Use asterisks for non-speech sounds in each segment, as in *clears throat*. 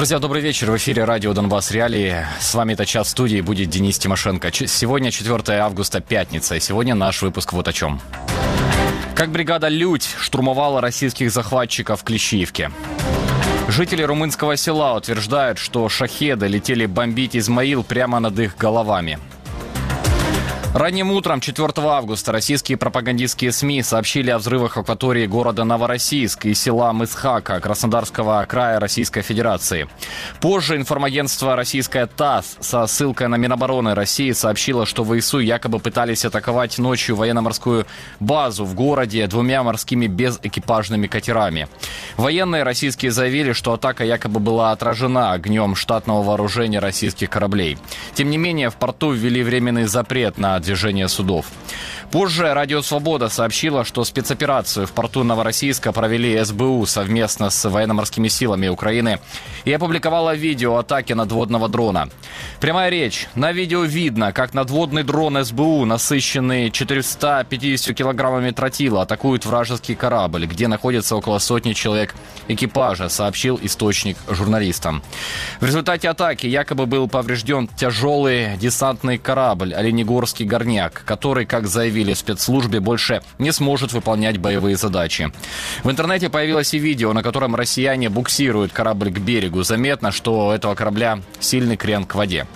Друзья, добрый вечер. В эфире радио «Донбасс Реалии». С вами это час студии будет Денис Тимошенко. Сегодня 4 августа, пятница. И сегодня наш выпуск вот о чем. Как бригада «Людь» штурмовала российских захватчиков в Клещиевке. Жители румынского села утверждают, что шахеды летели бомбить Измаил прямо над их головами. Ранним утром 4 августа российские пропагандистские СМИ сообщили о взрывах в акватории города Новороссийск и села Мысхака Краснодарского края Российской Федерации. Позже информагентство российское ТАСС со ссылкой на Минобороны России сообщило, что ВСУ якобы пытались атаковать ночью военно-морскую базу в городе двумя морскими безэкипажными катерами. Военные российские заявили, что атака якобы была отражена огнем штатного вооружения российских кораблей. Тем не менее, в порту ввели временный запрет на движения судов. Позже Радио Свобода сообщила, что спецоперацию в порту Новороссийска провели СБУ совместно с военно-морскими силами Украины и опубликовала видео атаки надводного дрона. Прямая речь. На видео видно, как надводный дрон СБУ, насыщенный 450 килограммами тротила, атакует вражеский корабль, где находится около сотни человек экипажа, сообщил источник журналистам. В результате атаки якобы был поврежден тяжелый десантный корабль «Оленегорский горняк», который, как заявили в спецслужбе, больше не сможет выполнять боевые задачи. В интернете появилось и видео, на котором россияне буксируют корабль к берегу. Заметно, что у этого корабля сильный крен к воде.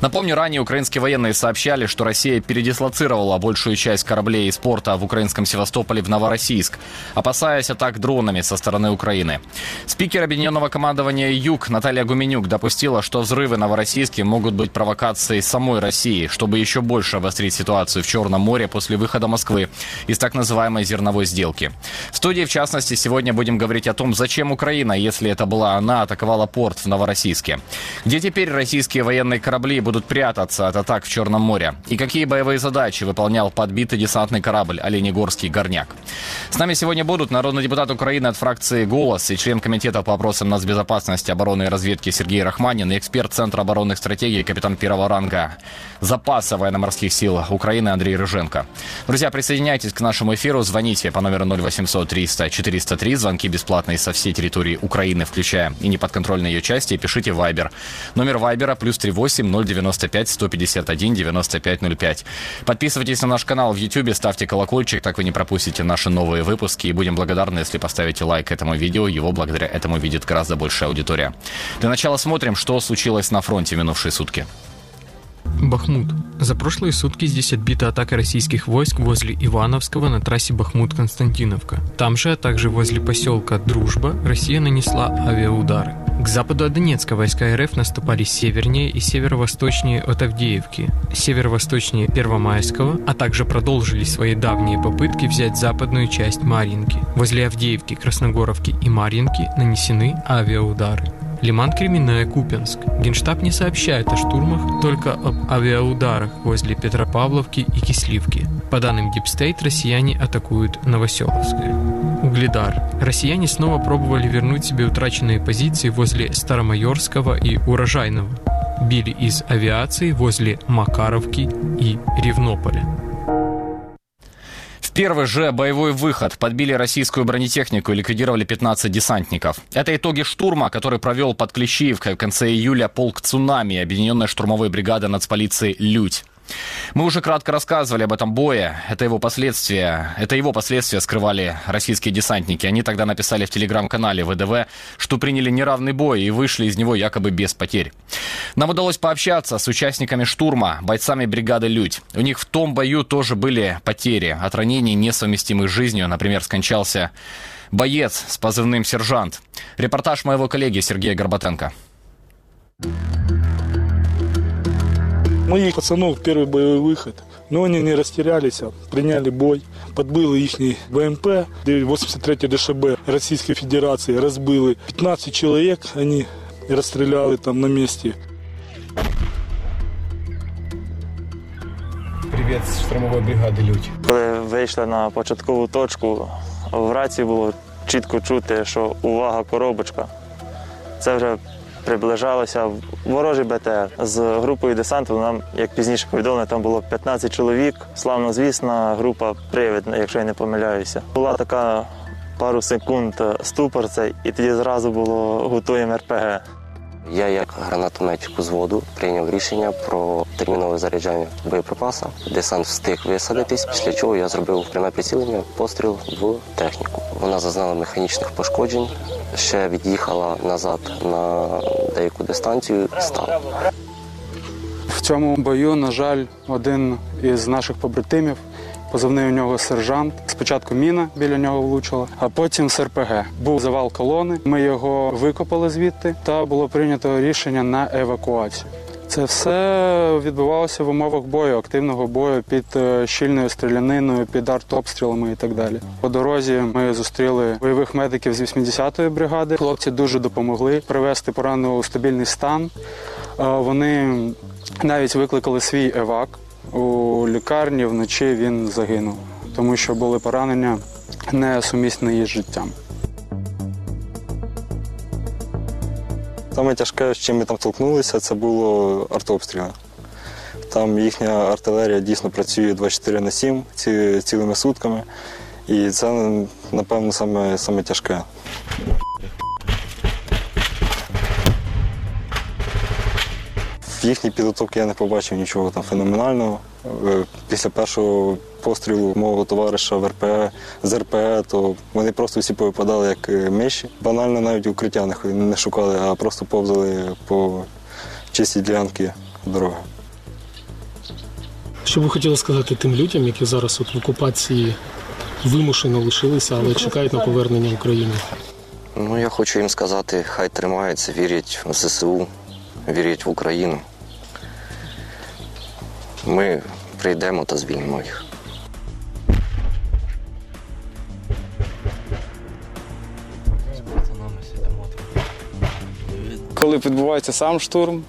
Напомню, ранее украинские военные сообщали, что Россия передислоцировала большую часть кораблей из порта в украинском Севастополе в Новороссийск, опасаясь атак дронами со стороны Украины. Спикер Объединенного командования «Юг» Наталья Гуменюк допустила, что взрывы Новороссийске могут быть провокацией самой России, чтобы еще больше обострить ситуацию в Черном море после выхода Москвы из так называемой зерновой сделки. В студии, в частности, сегодня будем говорить о том, зачем Украина, если это была она, атаковала порт в Новороссийске. Где теперь российские военные корабли будут прятаться от атак в Черном море? И какие боевые задачи выполнял подбитый десантный корабль «Оленегорский горняк»? С нами сегодня будут народный депутат Украины от фракции «Голос» и член комитета по вопросам нацбезопасности, обороны и разведки Сергей Рахманин и эксперт Центра оборонных стратегий, капитан первого ранга запаса военно-морских сил Украины Андрей Рыженко. Друзья, присоединяйтесь к нашему эфиру, звоните по номеру 0800 300 403, звонки бесплатные со всей территории Украины, включая и неподконтрольные ее части, и пишите Вайбер. Номер Вайбера плюс 38 095 151 9505. Подписывайтесь на наш канал в YouTube, ставьте колокольчик, так вы не пропустите наши новые выпуски. И будем благодарны, если поставите лайк этому видео. Его благодаря этому видит гораздо большая аудитория. Для начала смотрим, что случилось на фронте минувшие сутки. Бахмут. За прошлые сутки здесь отбита атака российских войск возле Ивановского на трассе Бахмут-Константиновка. Там же, а также возле поселка Дружба, Россия нанесла авиаудары. К западу от Донецка войска РФ наступали севернее и северо-восточнее от Авдеевки, северо-восточнее Первомайского, а также продолжили свои давние попытки взять западную часть Марьинки. Возле Авдеевки, Красногоровки и Марьинки нанесены авиаудары. Лиман Кременная, Купянск. Генштаб не сообщает о штурмах, только об авиаударах возле Петропавловки и Кисливки. По данным Дипстейт, россияне атакуют Новоселовское. Угледар. Россияне снова пробовали вернуть себе утраченные позиции возле Старомайорского и Урожайного. Били из авиации возле Макаровки и Ревнополя первый же боевой выход подбили российскую бронетехнику и ликвидировали 15 десантников. Это итоги штурма, который провел под Клещиевкой в конце июля полк «Цунами» объединенной штурмовой бригады нацполиции «Лють». Мы уже кратко рассказывали об этом бое. Это его последствия. Это его последствия скрывали российские десантники. Они тогда написали в телеграм-канале ВДВ, что приняли неравный бой и вышли из него якобы без потерь. Нам удалось пообщаться с участниками штурма, бойцами бригады «Людь». У них в том бою тоже были потери от ранений, несовместимых с жизнью. Например, скончался боец с позывным «Сержант». Репортаж моего коллеги Сергея Горбатенко. Моих пацанов первый боевой выход. Но они не растерялись, а приняли бой. Подбили их БМП, 83 ДШБ Российской Федерации. Разбили 15 человек, они расстреляли там на месте. Привіт з штурмової бригади Людь. Коли вийшли на початкову точку, в рації було чітко чути, що увага, коробочка. Це вже приближалося ворожий БТР з групою десанту. Нам, як пізніше повідомили, там було 15 чоловік. Славно звісна група привід, якщо я не помиляюся. Була така пару секунд е, ступор це і тоді зразу було готуємо РПГ. Я, як гранатометчик взводу, прийняв рішення про термінове заряджання боєприпаса. Десант встиг висадитись, після чого я зробив пряме прицілення, постріл в техніку. Вона зазнала механічних пошкоджень, ще від'їхала назад на деяку дистанцію. Стала. В цьому бою, на жаль, один із наших побратимів, позивний у нього сержант. Спочатку міна біля нього влучила, а потім з РПГ. Був завал колони. Ми його викопали звідти, та було прийнято рішення на евакуацію. Це все відбувалося в умовах бою, активного бою під е, щільною стріляниною, під артобстрілами і так далі. По дорозі ми зустріли бойових медиків з 80-ї бригади. Хлопці дуже допомогли привести пораненого у стабільний стан. Е, Вони навіть викликали свій евак у лікарні. Вночі він загинув, тому що були поранення несумісні із життям. Саме тяжке, з чим ми там столкнулися, це було артобстріли. Там їхня артилерія дійсно працює 24 на 7 ці, цілими сутками. І це, напевно, саме, саме тяжке. Їхній підготовці я не побачив нічого там феноменального. Е, Після першого пострілу мого товариша в РПЕ з РПЕ, то вони просто всі повипадали як е, миші. Банально навіть укриття не не шукали, а просто повзали по чистій ділянки дороги. Що ви хотіли сказати тим людям, які зараз от в окупації вимушено лишилися, але чекають на повернення в Україну? Ну, я хочу їм сказати, хай тримаються, вірять в ЗСУ, вірять в Україну. Ми прийдемо та звільнимо їх. Коли відбувається сам штурм,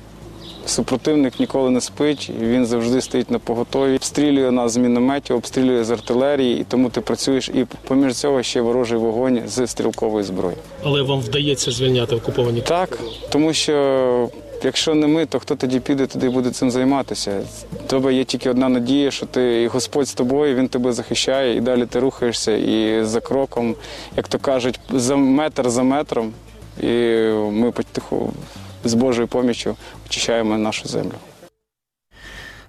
супротивник ніколи не спить, і він завжди стоїть на поготові, обстрілює нас з мінометів, обстрілює з артилерії, і тому ти працюєш і поміж цього ще ворожий вогонь з стрілкової зброї. Але вам вдається звільняти окуповані Так, тому що якщо не ми, то хто тоді піде туди і буде цим займатися? Тебе є тільки одна надія, що ти і Господь з тобою, він тебе захищає, і далі ти рухаєшся і за кроком, як то кажуть, за метр за метром. І ми потиху з Божою поміччю очищаємо нашу землю.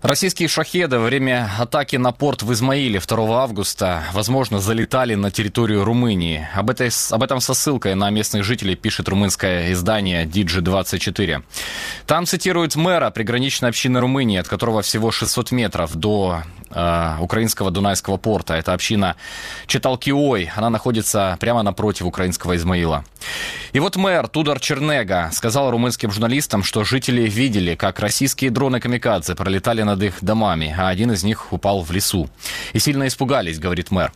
Российские шахеды во время атаки на порт в Измаиле 2 августа, возможно, залетали на территорию Румынии. Об, этой, об этом со ссылкой на местных жителей пишет румынское издание Digi24. Там цитируют мэра приграничной общины Румынии, от которого всего 600 метров до э, украинского Дунайского порта. Это община Читалкиой. Она находится прямо напротив украинского Измаила. И вот мэр Тудор Чернега сказал румынским журналистам, что жители видели, как российские дроны-камикадзе пролетали над их домами, а один из них упал в лесу. И сильно испугались, говорит мэр.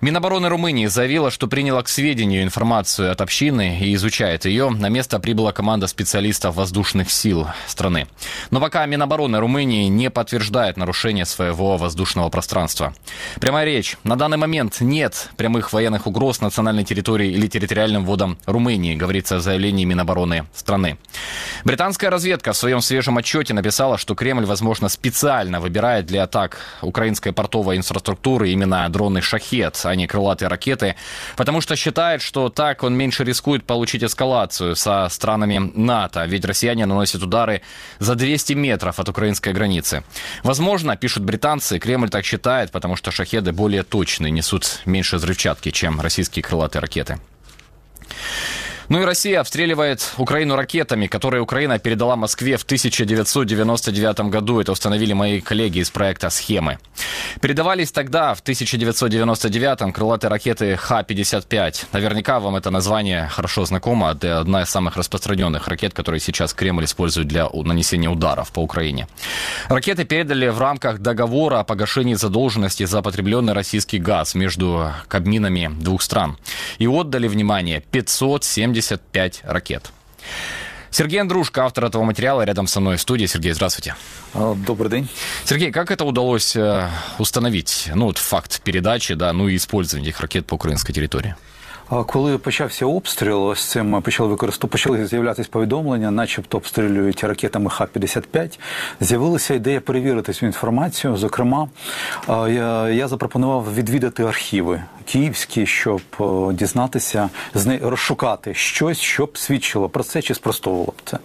Минобороны Румынии заявила, что приняла к сведению информацию от общины и изучает ее. На место прибыла команда специалистов воздушных сил страны. Но пока Минобороны Румынии не подтверждает нарушение своего воздушного пространства. Прямая речь. На данный момент нет прямых военных угроз национальной территории или территориальным водам Румынии, говорится в заявлении Минобороны страны. Британская разведка в своем свежем отчете написала, что Кремль, возможно, специально выбирает для атак украинской портовой инфраструктуры именно дроны «Шахет», а не крылатые ракеты, потому что считает, что так он меньше рискует получить эскалацию со странами НАТО, ведь россияне наносят удары за 200 метров от украинской границы. Возможно, пишут британцы, Кремль так считает, потому что «Шахеды» более точные, несут меньше взрывчатки, чем российские крылатые ракеты. Ну и Россия обстреливает Украину ракетами, которые Украина передала Москве в 1999 году. Это установили мои коллеги из проекта «Схемы». Передавались тогда, в 1999-м, крылатые ракеты Х-55. Наверняка вам это название хорошо знакомо. Это одна из самых распространенных ракет, которые сейчас Кремль использует для нанесения ударов по Украине. Ракеты передали в рамках договора о погашении задолженности за потребленный российский газ между кабминами двух стран. И отдали, внимание, 575 ракет. Сергей Андрушко, автор этого материала, рядом со мной в студии. Сергей, здравствуйте. Добрый день. Сергей, как это удалось э, установить? Ну, вот факт передачи, да, ну и использования этих ракет по украинской территории. А Коли почався обстріл, ось цим почали використовувати, почали з'являтися повідомлення, начебто обстрілюють ракетами Х-55. З'явилася ідея перевірити цю інформацію. Зокрема, а, я, я запропонував відвідати архіви київські, щоб е, дізнатися, з неї розшукати щось, щоб свідчило про це чи спростовувало б це.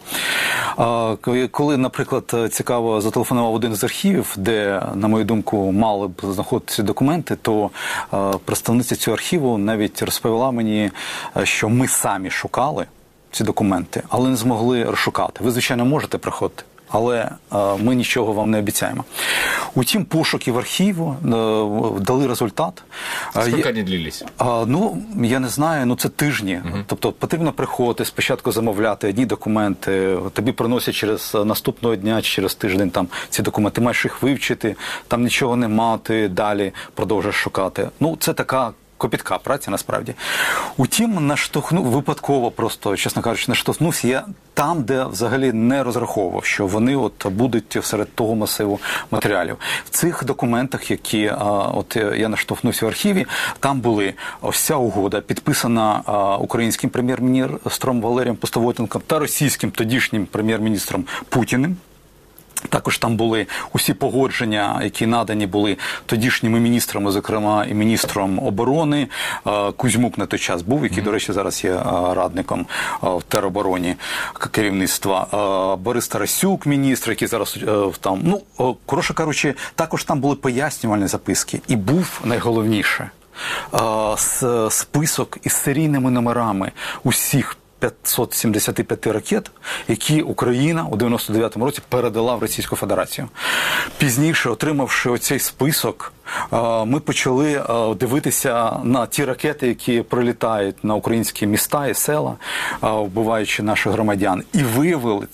Коли- наприклад, цікаво зателефонував один з архівів, де, на мою думку, мали б знаходитися документи, то е, представниця цього архіву навіть розповіла мені, е, що ми самі шукали ці документи, але не змогли розшукати. Ви, звичайно, можете приходити. Але е, ми нічого вам не обіцяємо. Утім, пошуки в архіву е, дали результат. Е, Сколько є- длились? ну, я не знаю, ну це тижні. Тобто потрібно приходити, спочатку замовляти одні документи, тобі приносять через наступного дня чи через тиждень там ці документи, маєш їх вивчити, там нічого не мати, далі продовжуєш шукати. Ну, це така. Копітка праця насправді. Утім, наштовхнув випадково, просто чесно кажучи, наштовхнувся я там, де взагалі не розраховував, що вони от будуть серед того масиву матеріалів. В цих документах, які а, от я наштовхнувся в архіві, там були ось ця угода, підписана а, українським прем'єр-міністром Валерієм Постовотенком та російським тодішнім прем'єр-міністром Путіним. Також там були усі погодження, які надані були тодішніми міністрами, зокрема і міністром оборони. Е, Кузьмук на той час був, який, до речі, зараз є е, радником е, в теробороні керівництва. Борис Тарасюк, міністр, який зараз там. Ну, коротше кажучи, також там були пояснювальні записки, і був найголовніше список із серійними номерами усіх 575 ракет, які Україна у 99-му році передала в Російську Федерацію. Пізніше, отримавши оцей список, е, ми почали е, дивитися на ті ракети, які прилітають на українські міста і села, е, вбиваючи наших громадян, і виявили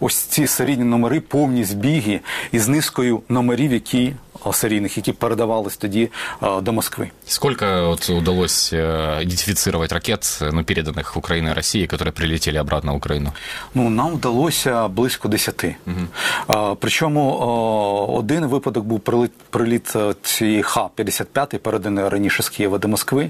ось ці серійні номери, повні збіги із низкою номерів, які е, серійних, які передавались тоді е, до Москви. Сколько вот удалось э, идентифицировать ракет, э, ну, переданных Украиной и России, которые прилетели обратно в Украину? Ну, нам вдалося близько десяти. А, Причому о, один випадок був приліт, приліт е, цієї Х-55, переданий раніше з Києва до Москви, е,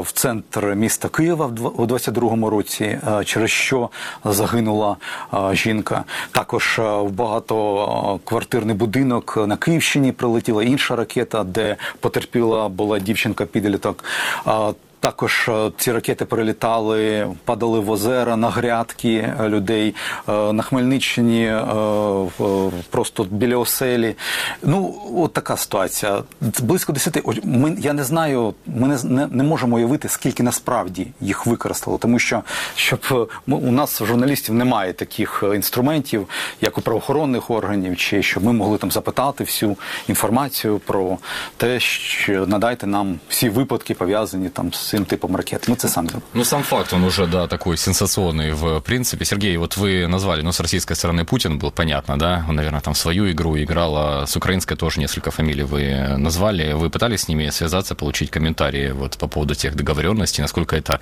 в центр міста Києва в дв- у 22-му році, е, через що загинула е, жінка. Також е, в багатоквартирний будинок на Київщині прилетіла інша ракета, де потерпіла була дівчинка-підліток. А, також е, ці ракети прилітали, падали в озера, на грядки е, людей е, на Хмельниччині, просто біля оселі. Ну, от така ситуація. Близько 10. Ось Ми, я не знаю, ми не, не, не можемо уявити, скільки насправді їх використали, тому що щоб ми, у нас, журналістів, немає таких інструментів, як у правоохоронних органів, чи щоб ми могли там запитати всю інформацію про те, що надайте нам всі випадки пов'язані там з цим типом ракет. Ми це самі зробимо. Ну, сам факт, он уже, да, такой сенсационный в принципе. Сергей, вот вы назвали, ну, с российской стороны Путин был, понятно, да? Он, наверное, там свою игру играл, а с украинской тоже несколько фамилий вы назвали. Вы пытались с ними связаться, получить комментарии вот по поводу тех договоренностей, насколько это,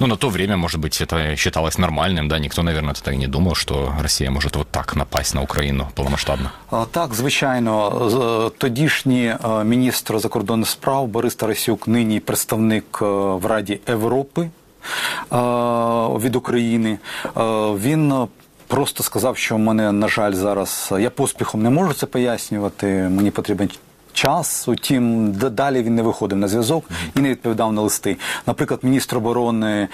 ну, на то время, может быть, это считалось нормальным, да? Никто, наверное, тогда и не думал, что Россия может вот так напасть на Украину полномасштабно. А, Так, звичайно, З- тодішній е, міністр закордонних справ Борис Тарасюк, нині представник е, в Раді Європи е, від України. Е, Він е, просто сказав, що мене, на жаль, зараз я поспіхом не можу це пояснювати. Мені потрібен час. Утім, далі він не виходив на зв'язок і не відповідав на листи. Наприклад, міністр оборони е,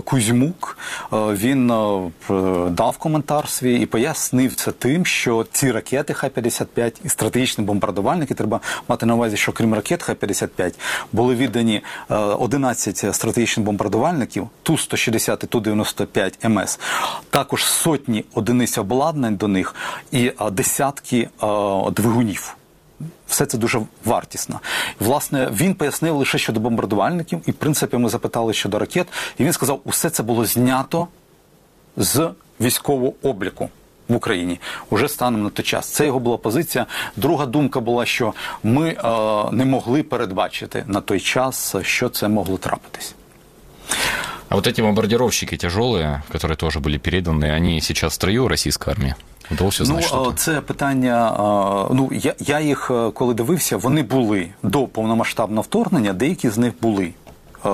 Кузьмук е, він е, дав коментар свій і пояснив це тим, що ці ракети Х-55 і стратегічні бомбардувальники треба мати на увазі, що крім ракет Х-55 були віддані е, 11 стратегічних бомбардувальників Ту-160 і Ту-95 МС, також сотні одиниць обладнань до них і е, десятки е, двигунів. Все це дуже вартісно. Власне, він пояснив лише щодо бомбардувальників, і в принципі ми запитали щодо ракет, і він сказав, усе це було знято з військового обліку. В Україні уже станом на той час. Це його була позиція. Друга думка була, що ми е, не могли передбачити на той час, що це могло трапитись. А вот эти бомбардировщики тяжелые, которые тоже были переданы, они сейчас в строю российской армии? Удалось узнать ну, что-то? е, це питання. е, Ну я, я їх е, коли дивився, вони були до повномасштабного вторгнення, деякі з них були. Е,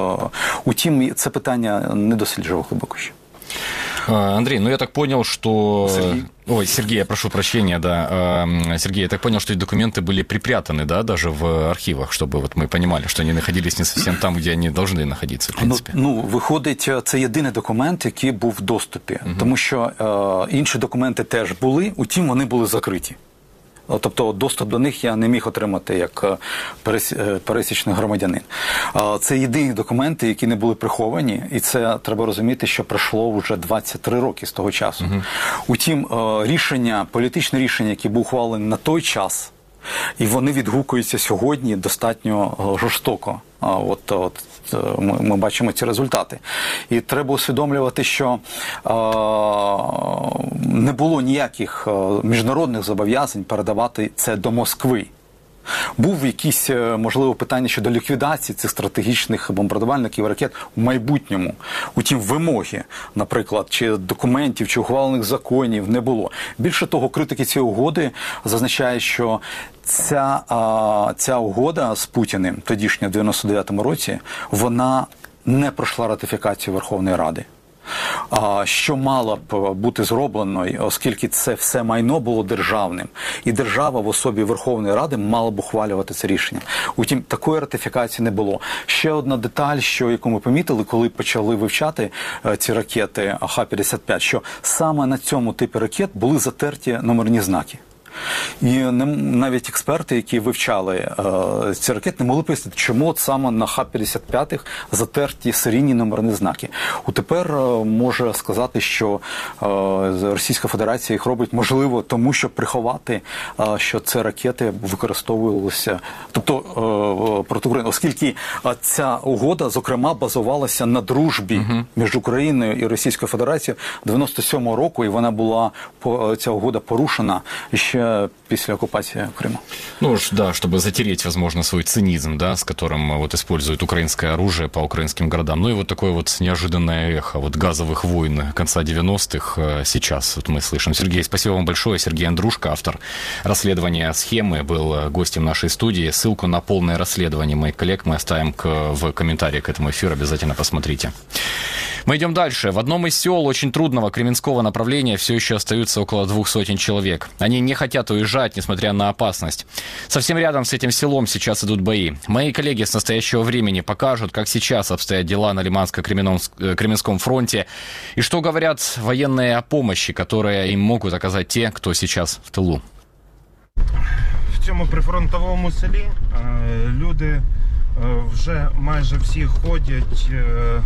Утім, це питання не досліджував глибоко ще. А, Андрей, ну я так понял, что... Сергей. Ой, Сергей, я прошу прощения, да. Эм, Сергей, я так понял, что эти документы были припрятаны, да, даже в архивах, чтобы вот мы понимали, что они находились не совсем там, где они должны находиться, в Ну, принципе. ну, виходить, це єдиний документ, який був в доступі, тому що е, інші документи теж були, утім вони були закриті. О, Тобто доступ до них я не міг отримати як е, е, пересічний громадянин. Це єдині документи, які не були приховані, і це треба розуміти, що пройшло вже 23 роки з того часу. Утім, е, рішення, політичне рішення, яке було ухвалене на той час, і вони відгукуються сьогодні достатньо жорстоко. От, от е, ми, ми бачимо ці результати. І треба усвідомлювати, що е, не було ніяких е, міжнародних зобов'язань передавати це до Москви. Був якісь, е, можливо, питання щодо ліквідації цих стратегічних бомбардувальників ракет в майбутньому. Утім, вимоги, наприклад, чи документів, чи ухвалених законів не було. Більше того, критики цієї угоди зазначають, що ця, а, ця угода з Путіним, тодішня в 99-му році, вона не пройшла ратифікацію Верховної Ради. Що мало б бути зроблено, оскільки це все майно було державним, і держава в особі Верховної Ради мала б ухвалювати це рішення. Утім, такої ратифікації не було. Ще одна деталь, що яку ми помітили, коли почали вивчати е, ці ракети Х-55, що саме на цьому типі ракет були затерті номерні знаки. І не- навіть експерти, які вивчали е, ці ракети, не могли пояснити, чому от саме на Х-55 затерті серійні номерні знаки. У тепер е, може сказати, що е, Російська Федерація їх робить можливо тому, щоб приховати, е, що це ракети використовувалися, тобто е, проти України, оскільки е, ця угода, зокрема, базувалася на дружбі між Україною і Російською Федерацією 97-го року, і вона була ця угода порушена. Ще після окупації Криму. Ну, ж, да, чтобы затереть, возможно, свой цинизм, да, с которым э, вот используют украинское оружие по украинским городам. Ну и вот такое вот неожиданное эхо вот газовых войн конца 90-х э, сейчас вот мы слышим. Сергей, спасибо вам большое. Сергей Андрушко, автор расследования схемы, был э, гостем нашей студии. Ссылку на полное расследование моих коллег мы оставим к, в комментарии к этому эфиру. Обязательно посмотрите. Мы идем дальше. В одном из сел очень трудного кременского направления все еще остаются около двух сотен человек. Они не хотят уезжать, несмотря на опасность. Совсем рядом с этим селом сейчас идут бои. Мои коллеги с настоящего времени покажут, как сейчас обстоят дела на Лиманско-Кременском фронте и что говорят военные о помощи, которые им могут оказать те, кто сейчас в тылу. в цьому прифронтовому селі люди е, вже майже всі ходять, е,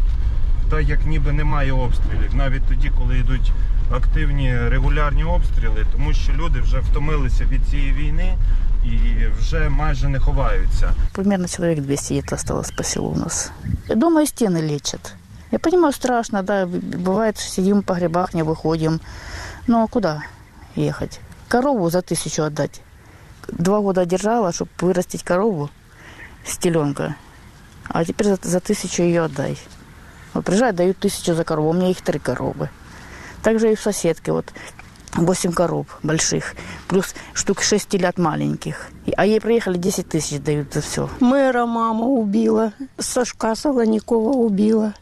так як ніби немає обстрілів, навіть тоді, коли йдуть активні регулярні обстріли, тому що люди вже втомилися від цієї війни і вже майже не ховаються. Примерно человек 200 где-то осталось по селу у нас. Я думаю, стены лечат. Я понимаю, страшно, да, бывает, сидим в погребах, не выходим. Ну, а куда ехать? Корову за тысячу отдать. Два года держала, чтобы вырастить корову с теленка. А теперь за, за тысячу ее отдай. Вот приезжают, дают тысячу за корову. У меня их три коровы. Также и в соседке вот 8 коров больших, плюс штук 6 телят маленьких. А ей приехали 10 тысяч дают за все. Мэра мама убила, Сашка Солоникова убила.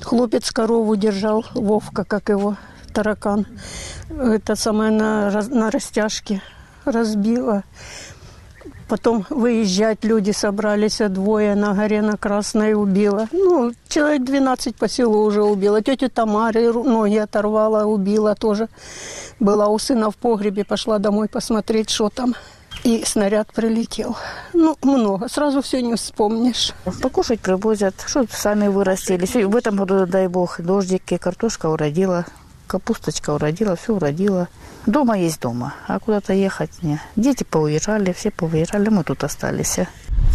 Хлопец корову держал, Вовка, как его, таракан. Это самое на, на растяжке разбила. Потом выезжать люди собрались, а двое на горе на Красной убила. Ну, человек 12 по селу уже убила. Тетю Тамары ру- ноги оторвала, убила тоже. Была у сына в погребе, пошла домой посмотреть, что там. И снаряд прилетел. Ну, много. Сразу все не вспомнишь. Покушать привозят, что сами вырастили. Всё- В этом году, дай бог, дождики, картошка уродила, капусточка уродила, все уродила. Дома есть дома, а куда-то ехать не. Дети поуезжали, все повыезжали, мы тут остались.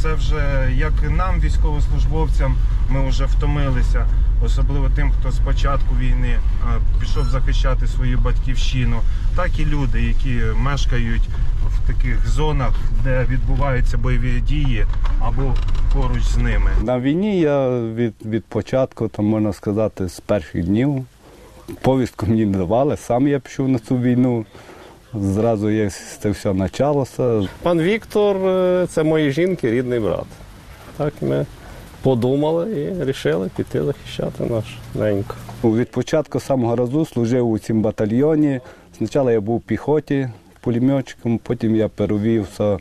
Це вже як і нам, військовослужбовцям, ми вже втомилися, особливо тим, хто з початку війни е, пішов захищати свою батьківщину, так і люди, які мешкають в таких зонах, де відбуваються бойові дії або поруч з ними. На війні я від, від початку, там можна сказати, з перших днів. Повістку мені не давали, сам я пішов на цю війну. Зразу як це все почалося. Пан Віктор е, це моєї жінки рідний брат. Так, ми подумали і вирішили піти захищати наш неньку. Від початку самого разу служив у цьому батальйоні. Спочатку я був в піхоті пулеметчиком, потім я перевівся е,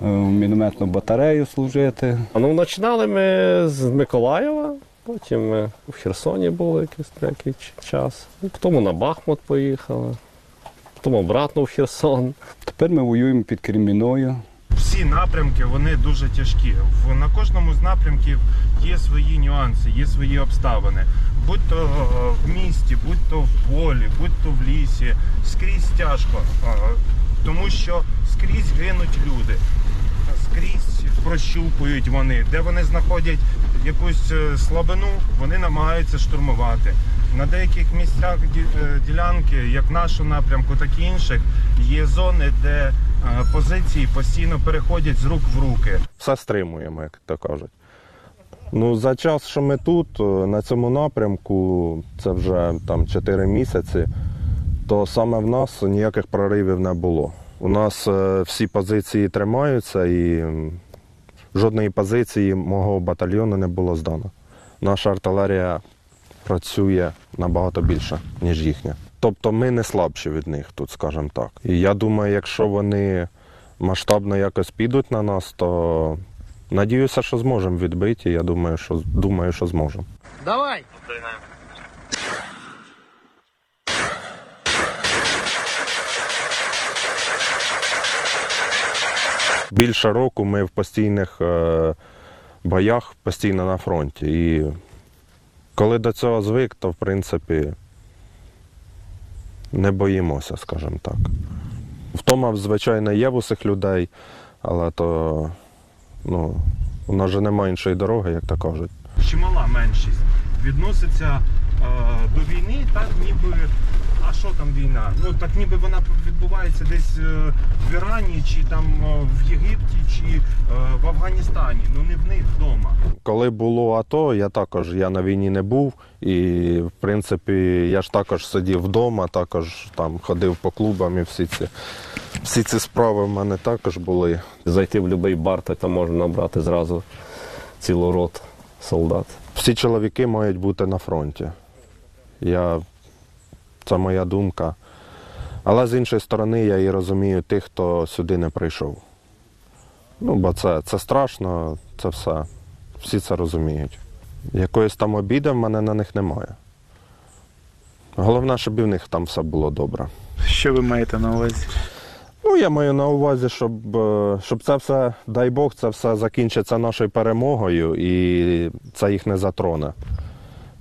в мінометну батарею служити. Ну, починали ми з Миколаєва, потім ми в Херсоні були якийсь деякий час. Ну, Потім на Бахмут поїхали, потім обратно в Херсон. Тепер ми воюємо під Креміною. Всі напрямки вони дуже тяжкі. На кожному з напрямків є свої нюанси, є свої обставини. Будь то е, в місті, будь то в полі, будь то в лісі. Скрізь тяжко, е, тому що скрізь гинуть люди. Скрізь прощупують вони, де вони знаходять якусь е, слабину, вони намагаються штурмувати. На деяких місцях е, ділянки, як нашу напрямку, так і інших, є зони, де е, позиції постійно переходять з рук в руки. все стримуємо, як то кажуть. Ну, за час, що ми тут, на цьому напрямку, це вже там 4 місяці, то саме в нас ніяких проривів не було. У нас всі позиції тримаються і жодної позиції мого батальйону не було здано. Наша артилерія працює набагато більше, ніж їхня. Тобто ми не слабші від них тут, скажімо так. І я думаю, якщо вони масштабно якось підуть на нас, то надіюся, що зможемо відбити. Я думаю, що думаю, що зможемо. Давай! Більше року ми в постійних е, боях, постійно на фронті. І коли до цього звик, то в принципі не боїмося, скажімо так. Втома, звичайно, є в усіх людей, але то ну, у нас же немає іншої дороги, як то кажуть. Чимала меншість відноситься е, до війни, так ніби. А що там війна? Ну так ніби вона відбувається десь е, в Ірані, чи там е, в Єгипті, чи е, в Афганістані. Ну не в них вдома. Коли було АТО, я також я на війні не був. І в принципі я ж також сидів вдома, також там ходив по клубам і всі ці, всі ці справи в мене також були. Зайти в будь-який бар, то там можна набрати зразу цілу рот солдат. Всі чоловіки мають бути на фронті. Я... Це моя думка. Але з іншої сторони, я і розумію тих, хто сюди не прийшов. Ну, бо це, це страшно, це все. Всі це розуміють. Якоїсь там обіди в мене на них немає. Головне, щоб і в них там все було добре. Що ви маєте на увазі? Ну, я маю на увазі, щоб, е, щоб це все, дай Бог, це все закінчиться нашою перемогою і це їх не затроне.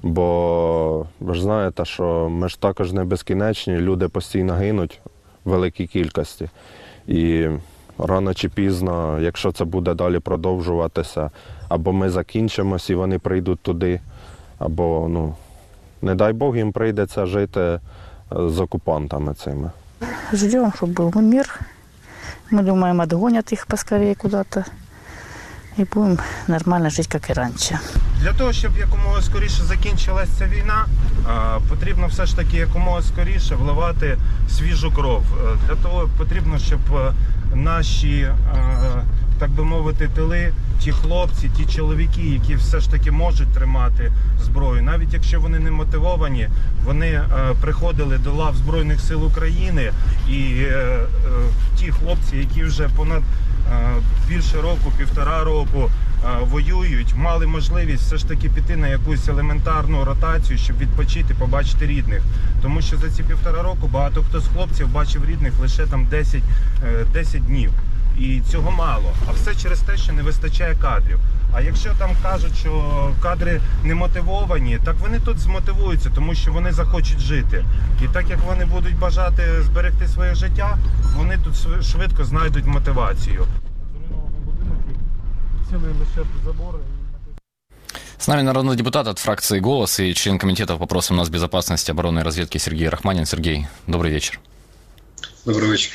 Бо ви ж знаєте, що ми ж також не безкінечні, люди постійно гинуть в великій кількості. І рано чи пізно, якщо це буде далі продовжуватися, або ми закінчимось і вони прийдуть туди, або, ну, не дай Бог, їм прийдеться жити е, з окупантами цими. Ждем, чтобы был мир. Мы думаем, отгонят их поскорее куда-то. И будем нормально жить, как и раньше. Для того, щоб якомога скоріше закінчилася ця війна, потрібно все ж таки якомога скоріше вливати свіжу кров. Е, Для того потрібно, щоб е, наші, е, так би мовити, тили, ті хлопці, ті чоловіки, які все ж таки можуть тримати зброю, навіть якщо вони не мотивовані, вони приходили до лав Збройних сил України і ті хлопці, які вже понад більше року, півтора року воюють, мали можливість все ж таки піти на якусь елементарну ротацію, щоб відпочити, побачити рідних. Тому що за ці півтора року багато хто з хлопців бачив рідних лише там 10, е, 10 днів. І цього мало. А все через те, що не вистачає кадрів. А якщо там кажуть, що кадри не мотивовані, так вони тут змотивуються, тому що вони захочуть жити. І так як вони будуть бажати зберегти своє життя, вони тут швидко знайдуть мотивацію. Цілий лише забори. С нами народный депутат от фракции «Голос» и член комитета по вопросам безопасности обороны и разведки Сергей Рахманин. Сергей, добрый вечер. Добрый вечер.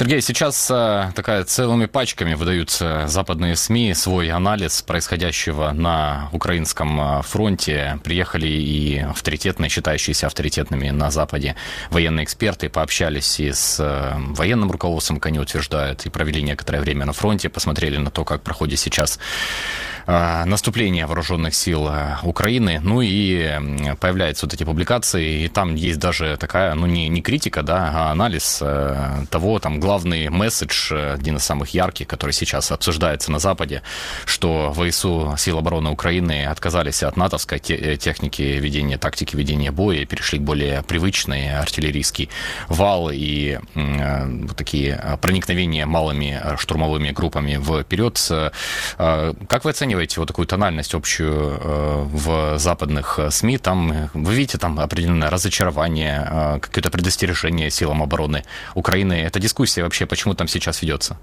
Сергей, сейчас э, такая целыми пачками выдаются западные СМИ свой анализ происходящего на украинском э, фронте. Приехали и авторитетные, считающиеся авторитетными на Западе военные эксперты, пообщались и с э, военным руководством, как они утверждают, и провели некоторое время на фронте, посмотрели на то, как проходит сейчас наступления вооруженных сил э, Украины. Ну и появляются вот эти публикации, и там есть даже такая, ну не, не критика, да, а анализ того, там главный месседж, один из самых ярких, который сейчас обсуждается на Западе, что ВСУ, сил обороны Украины отказались от натовской техники ведения, тактики ведения боя и перешли к более привычной артиллерийский вал и вот такие проникновения малыми штурмовыми группами вперед. Как вы оцениваете вот такую тональность общую в западных СМИ? Там вы видите там определенное разочарование, какое-то предостережение силам обороны Украины. Эта дискуссия вообще почему там сейчас ведется?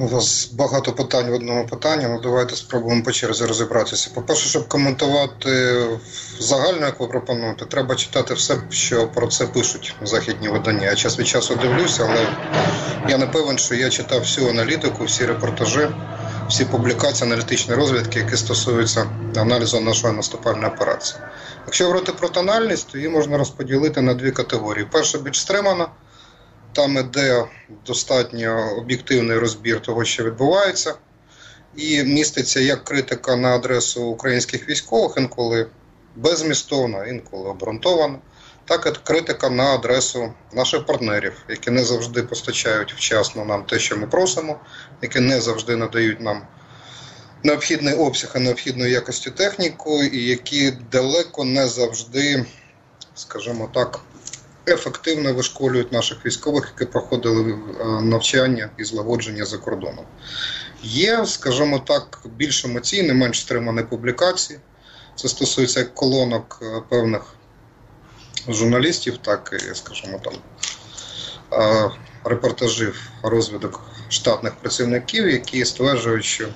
У вас багато питань в одному питанні. Ну давайте спробуємо по черзі розібратися. По-перше, щоб коментувати загально, як ви пропонуєте, треба читати все, що про це пишуть західні видання. Я час від часу дивлюся, але я не певен, що я читав всю аналітику, всі репортажі, всі публікації, аналітичні розвідки, які стосуються аналізу нашої наступальної операції. Якщо говорити про тональність, то її можна розподілити на дві категорії: перша більш стримана. Там іде достатньо об'єктивний розбір того, що відбувається, і міститься як критика на адресу українських військових, інколи безмістовна, інколи обґрунтована, так і критика на адресу наших партнерів, які не завжди постачають вчасно нам те, що ми просимо, які не завжди надають нам необхідний обсяг і необхідної якості техніку, і які далеко не завжди, скажімо так, ефективно вишколюють наших військових, які проходили е, навчання і злагодження за кордоном. Є, скажімо так, більш емоційні, менш стримані публікації. Це стосується як колонок е, певних журналістів, так і, скажімо там, е, репортажів розвідок штатних працівників, які стверджують, що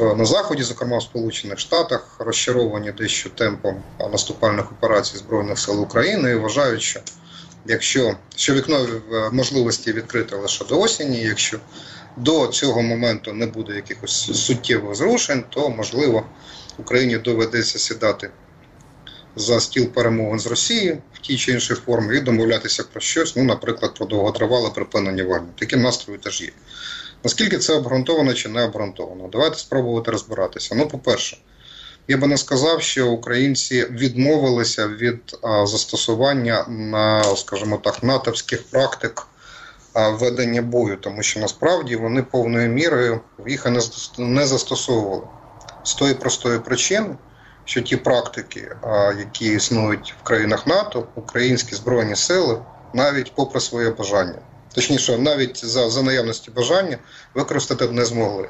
на заході, зокрема в Сполучених Штатах, розчаровані дещо темпом наступальних операцій збройних сил України і вважають, що якщо що вікно можливості відкрите лише до осені, якщо до цього моменту не буде якихось суттєвих зрушень, то можливо Україні доведеться сідати за стіл перемовин з Росією в тій чи іншій формі і домовлятися про щось, ну, наприклад, про довготривале припинення війни. Такі настрої теж є. Наскільки це обґрунтовано чи не обґрунтовано? Давайте спробувати розбиратися. Ну, по-перше, я би не сказав, що українці відмовилися від а, застосування на, скажімо так, натовських практик а, ведення бою, тому що насправді вони повною мірою їх не застосовували з тої простої причини. Що ті практики, які існують в країнах НАТО, українські збройні сили, навіть попри своє бажання, точніше, навіть за за наявності бажання використати б не змогли.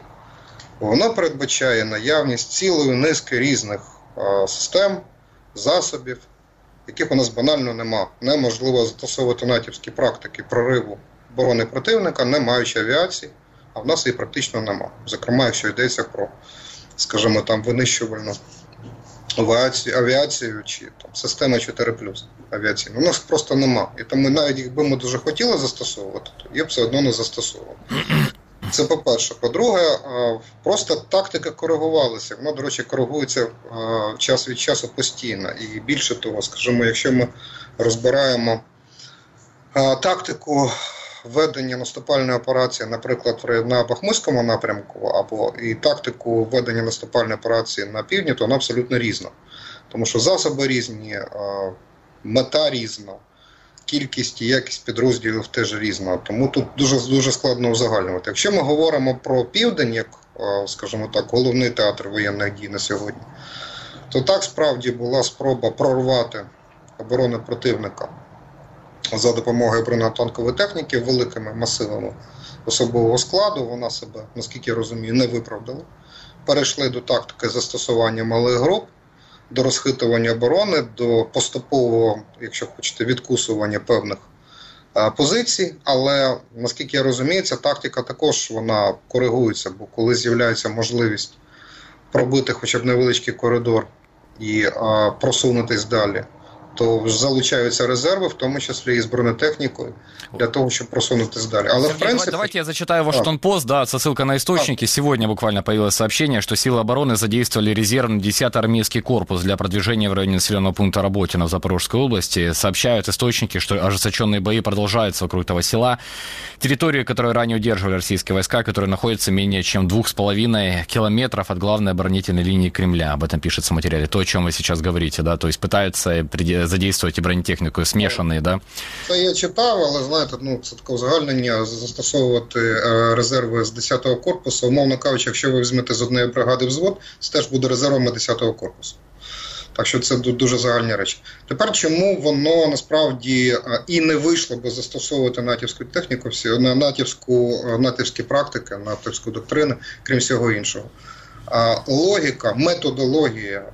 Воно передбачає наявність цілої низки різних а, систем, засобів, яких у нас банально нема. Неможливо застосовувати натівські практики прориву оборони противника, не маючи авіації, а в нас її практично нема. Зокрема, якщо йдеться про, скажімо, там винищувальну авіацію, авіацію чи там система 4 авіаційну. У нас просто нема. І тому навіть якби ми дуже хотіли застосовувати, то я б все одно не застосовував. *clears throat* Це по-перше. По-друге, просто тактика коригувалася. Вона, до речі, коригується час від часу постійно. І більше того, скажімо, якщо ми розбираємо тактику ведення наступальної операції, наприклад, на Бахмутському напрямку, або і тактику ведення наступальної операції на півдні, то вона абсолютно різна. Тому що засоби різні, мета різна, кількість і якість підрозділів теж різна. Тому тут дуже дуже складно узагальнювати. Якщо ми говоримо про південь, як, скажімо так, головний театр воєнних дій на сьогодні, то так справді була спроба прорвати оборону противника за допомогою бронетанкової техніки великими масивами особового складу. Вона себе, наскільки я розумію, не виправдала. Перейшли до тактики застосування малих груп, до розхитування оборони, до поступового, якщо хочете, відкусування певних позицій. Але наскільки я розумію, ця тактика також вона коригується, бо коли з'являється можливість пробити хоча б невеличкий коридор і а, просунутись далі то залучаються резерви, в тому числі і з бронетехнікою, для того, щоб просунутися далі. Але в Сергей, принципі, давайте я зачитаю Вашингтон Пост, да, со ссылкой на источники. Сегодня буквально появилось сообщение, что силы обороны задействовали резервный 10-й армейский корпус для продвижения в районе населенного пункта Работина в Запорожской области. Сообщают источники, что ожесточенные бои продолжаются вокруг этого села. Территорию, которую ранее удерживали российские войска, которая находится менее чем двух с половиной километров от главной оборонительной линии Кремля. Об этом пишется в материале. То, о чем вы сейчас говорите, да, то есть пытаются приде- задействовать и бронетехнику, смешанные, да? Це я читав, але знаєте, ну це таке узагальнення застосовувати е, резерви з 10-го корпусу. Умовно кажучи, якщо ви візьмете з однієї бригади взвод, це теж буде резервами 10-го корпусу. Так що це дуже загальні речі. Тепер чому воно насправді е, і не вийшло би застосовувати натівську техніку, всі на натівську е, натівські практики, натівську доктрину, крім всього іншого. Логіка, методологія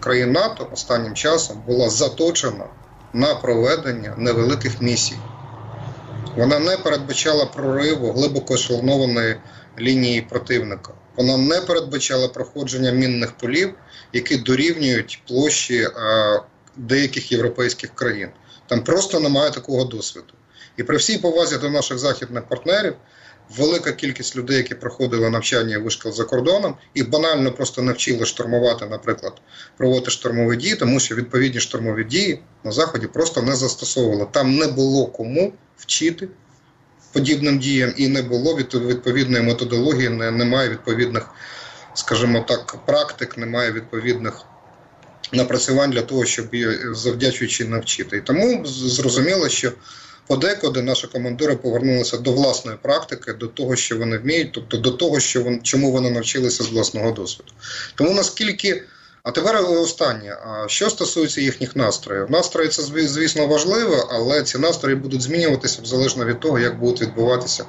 країн НАТО останнім часом була заточена на проведення невеликих місій. Вона не передбачала прориву глибоко ешелонованої лінії противника. Вона не передбачала проходження мінних полів, які дорівнюють площі е, деяких європейських країн. Там просто немає такого досвіду. І при всій повазі до наших західних партнерів, велика кількість людей, які проходили навчання і вишкіл за кордоном, їх банально просто навчили штурмувати, наприклад, проводити штурмові дії, тому що відповідні штурмові дії на заході просто не застосовували. Там не було кому вчити подібним діям, і не було від- відповідної методології, не, немає відповідних, скажімо так, практик, немає відповідних напрацювань для того, щоб її завдячуючи навчити. І тому зрозуміло, що подекуди наші командири повернулися до власної практики, до того, що вони вміють, тобто до того, що вони, чому вони навчилися з власного досвіду. Тому наскільки. А тепер останнє. Що стосується їхніх настроїв? Настрої це зві- звісно важливо, але ці настрої будуть змінюватися залежно від того, як будуть відбуватися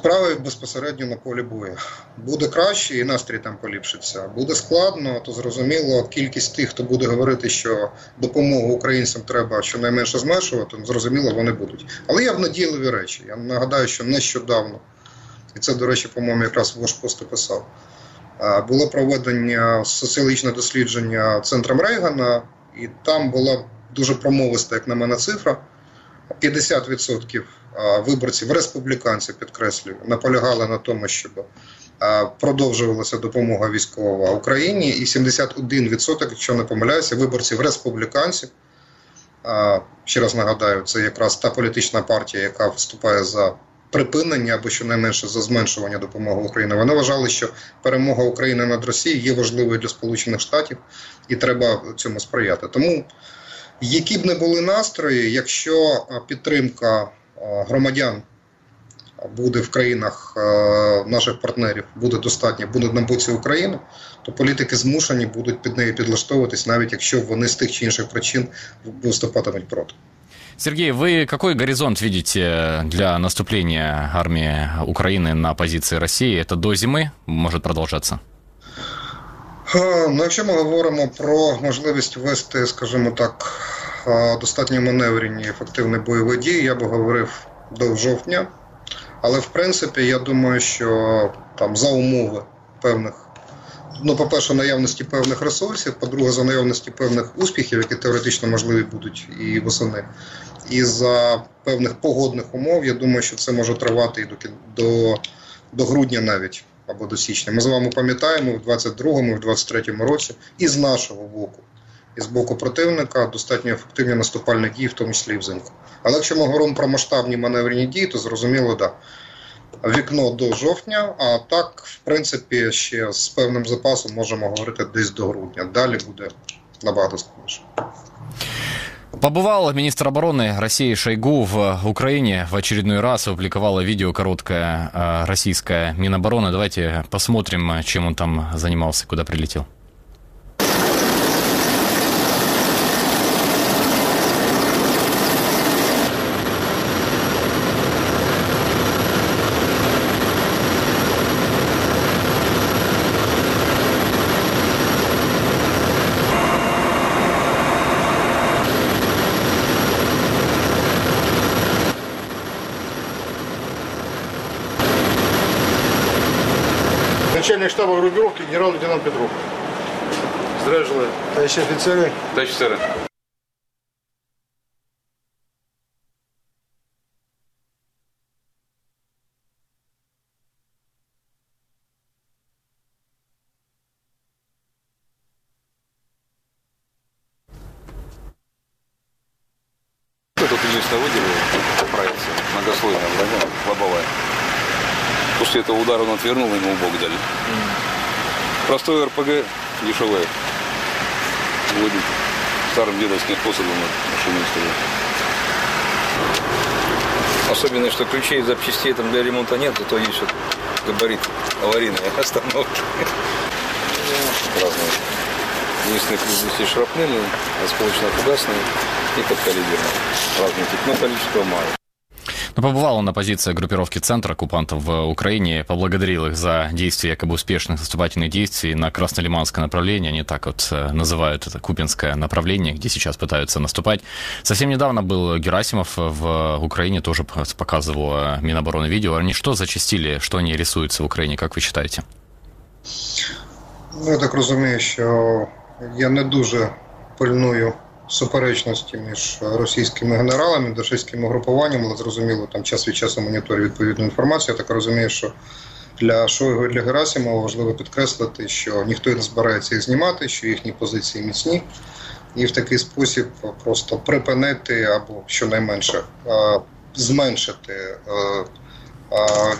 справи безпосередньо на полі бою. Буде краще і настрій там поліпшиться. Буде складно, то зрозуміло, кількість тих, хто буде говорити, що допомогу українцям треба щонайменше зменшувати, зрозуміло, вони будуть. Але є надійливі речі. Я нагадаю, що нещодавно, і це, до речі, по-моєму, якраз Вош Пост писав. Було проведення соціологічне дослідження центром Рейгана, і там була дуже промовиста, як на мене, цифра. 50% виборців, республіканців, підкреслюю, наполягали на тому, щоб продовжувалася допомога військова Україні, і 71%, якщо не помиляюся, виборців республіканців. Ще раз нагадаю, це якраз та політична партія, яка виступає за припинення або щонайменше за зменшування допомоги Україні. Вони вважали, що перемога України над Росією є важливою для Сполучених Штатів і треба цьому сприяти. Тому, які б не були настрої, якщо а, підтримка а, громадян буде в країнах а, наших партнерів, буде достатня, буде на боці України, то політики змушені будуть під неї підлаштовуватись, навіть якщо вони з тих чи інших причин виступатимуть проти. Сергей, вы какой горизонт видите для наступления армии Украины на позиции России? Это до зимы может продолжаться? Е, Ну, якщо ми говоримо про можливість вести, скажімо так, е, достатньо маневрені ефективні бойові дії, я би говорив до жовтня. Але в принципі, я думаю, що там за умови певних, ну, по-перше, наявності певних ресурсів, по-друге, за наявності певних успіхів, які теоретично можливі будуть і восени, і за певних погодних умов, я думаю, що це може тривати і до, до, до грудня навіть або до січня. Ми з вами пам'ятаємо в 22-му, в 23-му році і з нашого боку, і з боку противника достатньо ефективні наступальні дії, в тому числі і взимку. Але якщо ми говоримо про масштабні маневрені дії, то зрозуміло, да. Вікно до жовтня, а так, в принципі, ще з певним запасом можемо говорити десь до грудня. Далі буде набагато складніше. Побывал министр обороны России Шойгу в Украине в очередной раз, опубликовала видео короткое э, российское Минобороны. Давайте посмотрим, чем он там занимался, куда прилетел. генерал-лейтенант Петров. Здравия желаю. Товарищи офицеры. Товарищи офицеры. Единственное выделил, поправился, многослойная броня, лобовая. После этого удара он отвернул, ему убыл. Простой РПГ, дешевая. Вводит старым дедовским способом машину. Особенно, что ключей и запчастей там для ремонта нет, зато есть вот габарит аварийной *laughs* остановки. Разные. Единственный плюс здесь есть шрапнельный, осколочно-фугасный и подкалиберный. Разный тип, но количество мало. Но побывал он на позиции группировки «Центр» оккупантов в Украине, поблагодарил их за действия якобы успешных наступательных действий на Краснолиманское направление, они так вот э, называют это Купинское направление, где сейчас пытаются наступать. Совсем недавно был Герасимов в Украине, тоже показывал э, Минобороны видео. Они что зачастили, что они рисуются в Украине, как вы считаете? Ну, я так розумію, що я не дуже пильную суперечності між російськими генералами, російськими групуваннями, але зрозуміло, там час від часу моніторю відповідну інформацію. Я так розумію, що для Шойгу і для Герасимова важливо підкреслити, що ніхто не збирається їх знімати, що їхні позиції міцні, і в такий спосіб просто припинити або щонайменше зменшити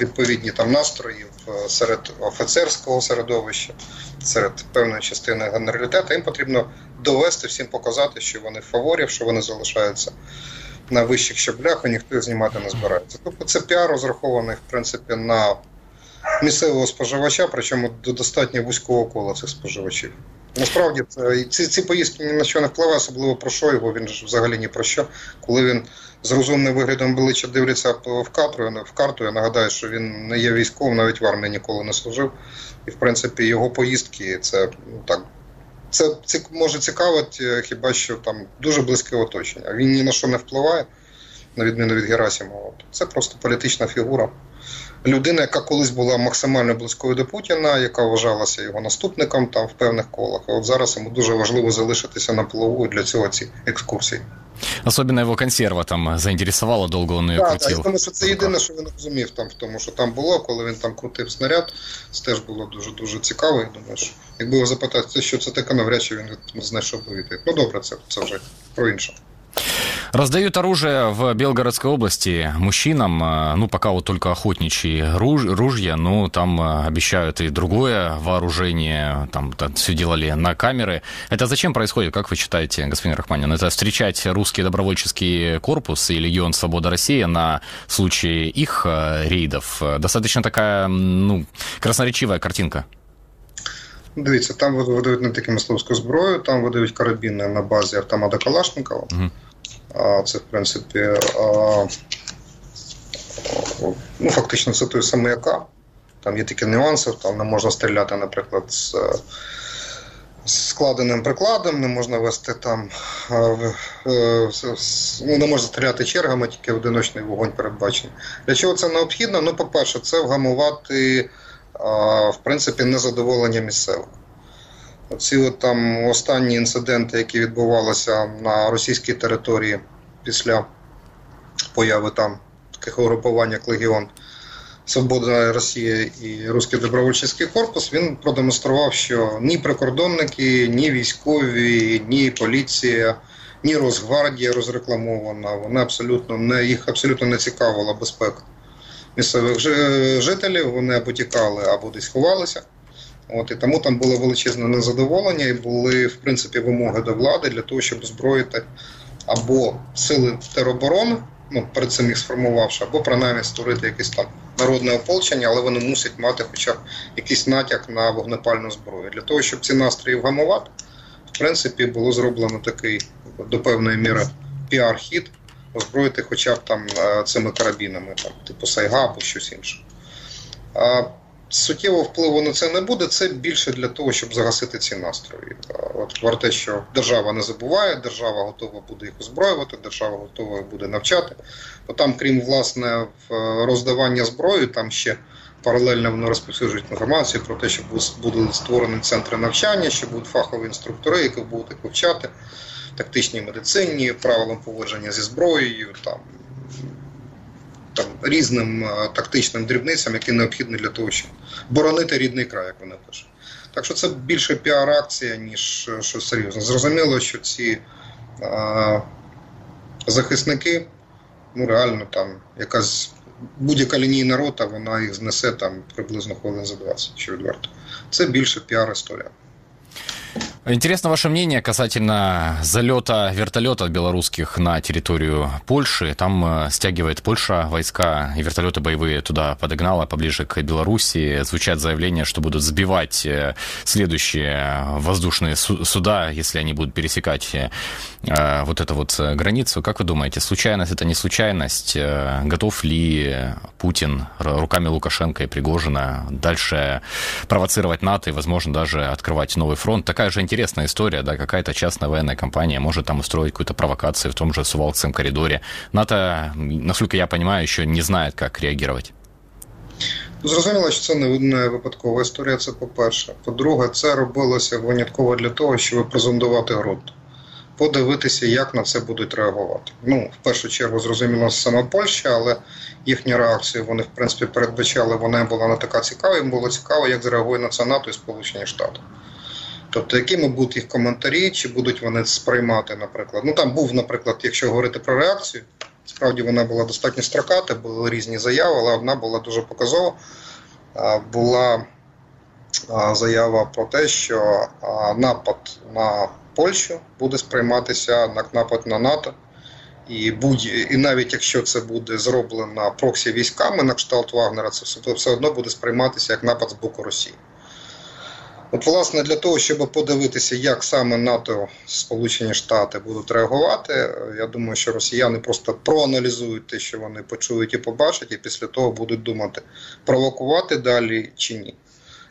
відповідні там настрої серед офіцерського середовища, серед певної частини генералітету. Їм потрібно довести всім показати, що вони в фаворі, що вони залишаються на вищих щаблях, і ніхто їх знімати не збирається. Тобто це піар розрахований в принципі на місцевого споживача, причому до достатньо вузького кола цих споживачів. Насправді ці ці поїздки ні на що не впливає, особливо про що його. Він ж взагалі ні про що, коли він з розумним виглядом обличчя дивляться в карту, в карту. Я нагадаю, що він не є військовим, навіть в армії ніколи не служив. І в принципі його поїздки це ну так. Це може цікавити хіба що там дуже близьке оточення. Він ні на що не впливає, на відміну від Герасимова. Це просто політична фігура. Людина, яка колись була максимально близькою до Путіна, яка вважалася його наступником там в певних колах. От зараз йому дуже важливо залишитися на плаву для цього ці екскурсії. Особенно його консерва там заінтересувала, довго він її крутив. Так, тому що це єдине, що він розумів там в тому, що там було, коли він там крутив снаряд, це теж було дуже дуже цікаво. Я думаю, що якби його запитати, що це таке, навряд чи він знайшов би відповідь. Ну добре, це, це вже про інше. Раздают оружие в Белгородской области мужчинам, ну, пока вот только охотничьи руж, ружья, но там обещают и другое вооружение, там, там все делали на камеры. Это зачем происходит, как вы считаете, господин Рахманин? Это встречать русский добровольческий корпус и Легион Свобода России на случай их рейдов? Достаточно такая, ну, красноречивая картинка. Дивіться, там видають не тільки мисливську зброю, там видають карабіни на базі автомата Калашникова. Угу. А, Це, в принципі, а, ну, фактично це той самий АК. Там є такі нюанси, там не можна стріляти, наприклад, з, складеним прикладом, не можна вести там, ну, не можна стріляти чергами, тільки одиночний вогонь передбачений. Для чого це необхідно? Ну, по-перше, це вгамувати в принципі, незадоволення місцевих. Ці от там останні інциденти, які відбувалися на російській території після появи там таких угрупувань, як Легіон Свобода Росія і Руський добровольчий корпус, він продемонстрував, що ні прикордонники, ні військові, ні поліція, ні Росгвардія розрекламована. Вони абсолютно не їх абсолютно не цікавила безпека місцевих жителів, вони або тікали, або десь ховалися. От, І тому там було величезне незадоволення і були, в принципі, вимоги до влади для того, щоб озброїти або сили тероборони, ну, перед цим їх сформувавши, або принаймні створити якесь там народне ополчення, але вони мусять мати хоча б якийсь натяк на вогнепальну зброю. Для того, щоб ці настрої вгамувати, в принципі, було зроблено такий до певної міри піар-хід, озброїти хоча б там цими карабінами, там, типу Сайга або щось інше. А Суттєвого впливу на це не буде. Це більше для того, щоб загасити ці настрої. От про те, що держава не забуває, держава готова буде їх озброювати, держава готова буде навчати. Бо там, крім власне роздавання зброї, там ще паралельно вони розповсюджують інформацію про те, що будуть створені центри навчання, що будуть фахові інструктори, які будуть вивчати тактичній медицині, правилам поводження зі зброєю, там там різним тактичним дрібницям, які необхідні для того, щоб боронити рідний край, як вони пишуть. Так що це більше піар-акція, ніж щось серйозне. Зрозуміло, що ці а, захисники ну реально там якась будь-яка лінійна рота, вона їх знесе там приблизно хвилин за 20, що відверто. Це більше піар-історія. Интересно ваше мнение касательно залета вертолетов белорусских на территорию Польши. Там э, стягивает Польша войска и вертолеты боевые туда подогнала поближе к Белоруссии. Звучат заявления, что будут сбивать э, следующие воздушные суда, если они будут пересекать э, вот эту вот границу. Как вы думаете, случайность это не случайность? Готов ли Путин руками Лукашенко и Пригожина дальше провоцировать НАТО и, возможно, даже открывать новый фронт? Такая же интересная история, да, какая-то частная военная компания может там устроить какую-то провокацию в том же Сувалкском коридоре. НАТО, насколько я понимаю, еще не знает, как реагировать. Зрозуміло, що це не випадкова історія, це по-перше. По-друге, це робилося винятково для того, щоб презентувати ґрунт. Подивитися, як на це будуть реагувати. Ну, в першу чергу, зрозуміло, саме Польща, але їхні реакції вони, в принципі, передбачали, вона була не така цікава, їм було цікаво, як зреагує на це НАТО і Сполучені Штати. Тобто, якими будуть їх коментарі, чи будуть вони сприймати, наприклад. Ну там був, наприклад, якщо говорити про реакцію, справді вона була достатньо строката, були різні заяви, але одна була дуже показова. Була заява про те, що напад на Польщу буде сприйматися як напад на НАТО. І будь і навіть якщо це буде зроблено проксі військами на кшталт Вагнера, це все одно буде сприйматися як напад з боку Росії. От, власне, для того, щоб подивитися, як саме НАТО, Сполучені Штати будуть реагувати, я думаю, що росіяни просто проаналізують те, що вони почують і побачать, і після того будуть думати, провокувати далі чи ні.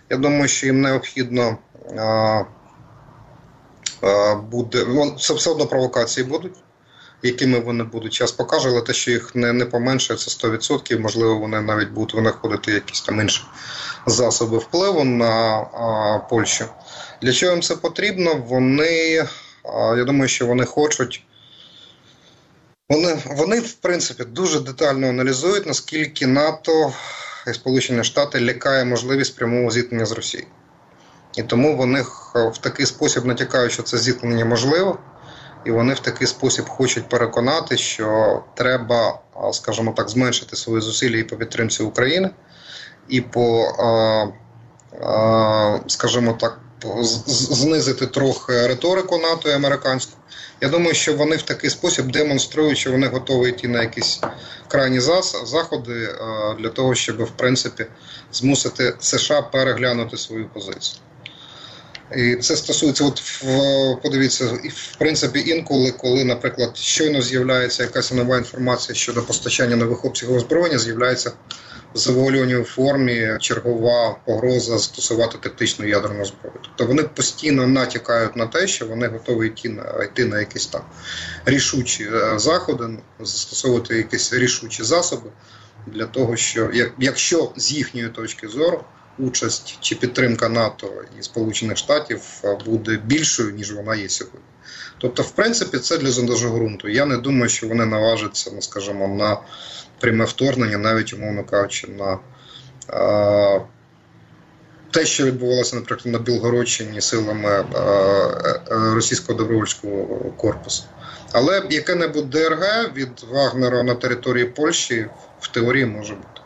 Я думаю, що їм необхідно а, а, буде ну, все одно провокації будуть. Якими вони будуть час покаже, але те, що їх не не поменшує, це 100%, можливо, вони навіть будуть винаходити якісь там інші засоби впливу на а, Польщу. Для чого їм це потрібно? Вони, а, я думаю, що вони хочуть. Вони, вони, в принципі, дуже детально аналізують, наскільки НАТО і Сполучені Штати лякає можливість прямого зіткнення з Росією. І тому вони в такий спосіб натякають, що це зіткнення можливо, і вони в такий спосіб хочуть переконати, що треба, скажімо так, зменшити свої зусилля і по підтримці України і по, скажімо так, знизити трохи риторику НАТО і американську. Я думаю, що вони в такий спосіб демонструють, що вони готові йти на якісь крайні заходи для того, щоб в принципі змусити США переглянути свою позицію. І це стосується, от подивіться, в принципі, інколи, коли, наприклад, щойно з'являється якась нова інформація щодо постачання нових обсягів озброєння, з'являється в завуальованій формі чергова погроза застосувати тактичну ядерну зброю. Тобто вони постійно натякають на те, що вони готові йти на йти на якісь там рішучі е, заходи, застосовувати якісь рішучі засоби для того, що якщо з їхньої точки зору участь чи підтримка НАТО і Сполучених Штатів буде більшою ніж вона є сьогодні. Тобто, в принципі, це для зондажу ґрунту. Я не думаю, що вони наважаться, ну скажімо, на пряме вторгнення, навіть умовно кажучи, на е, те, що відбувалося, наприклад, на Білгородщині силами е, е, російського добровольського корпусу. Але яке-небудь ДРГ від Вагнера на території Польщі в теорії може бути.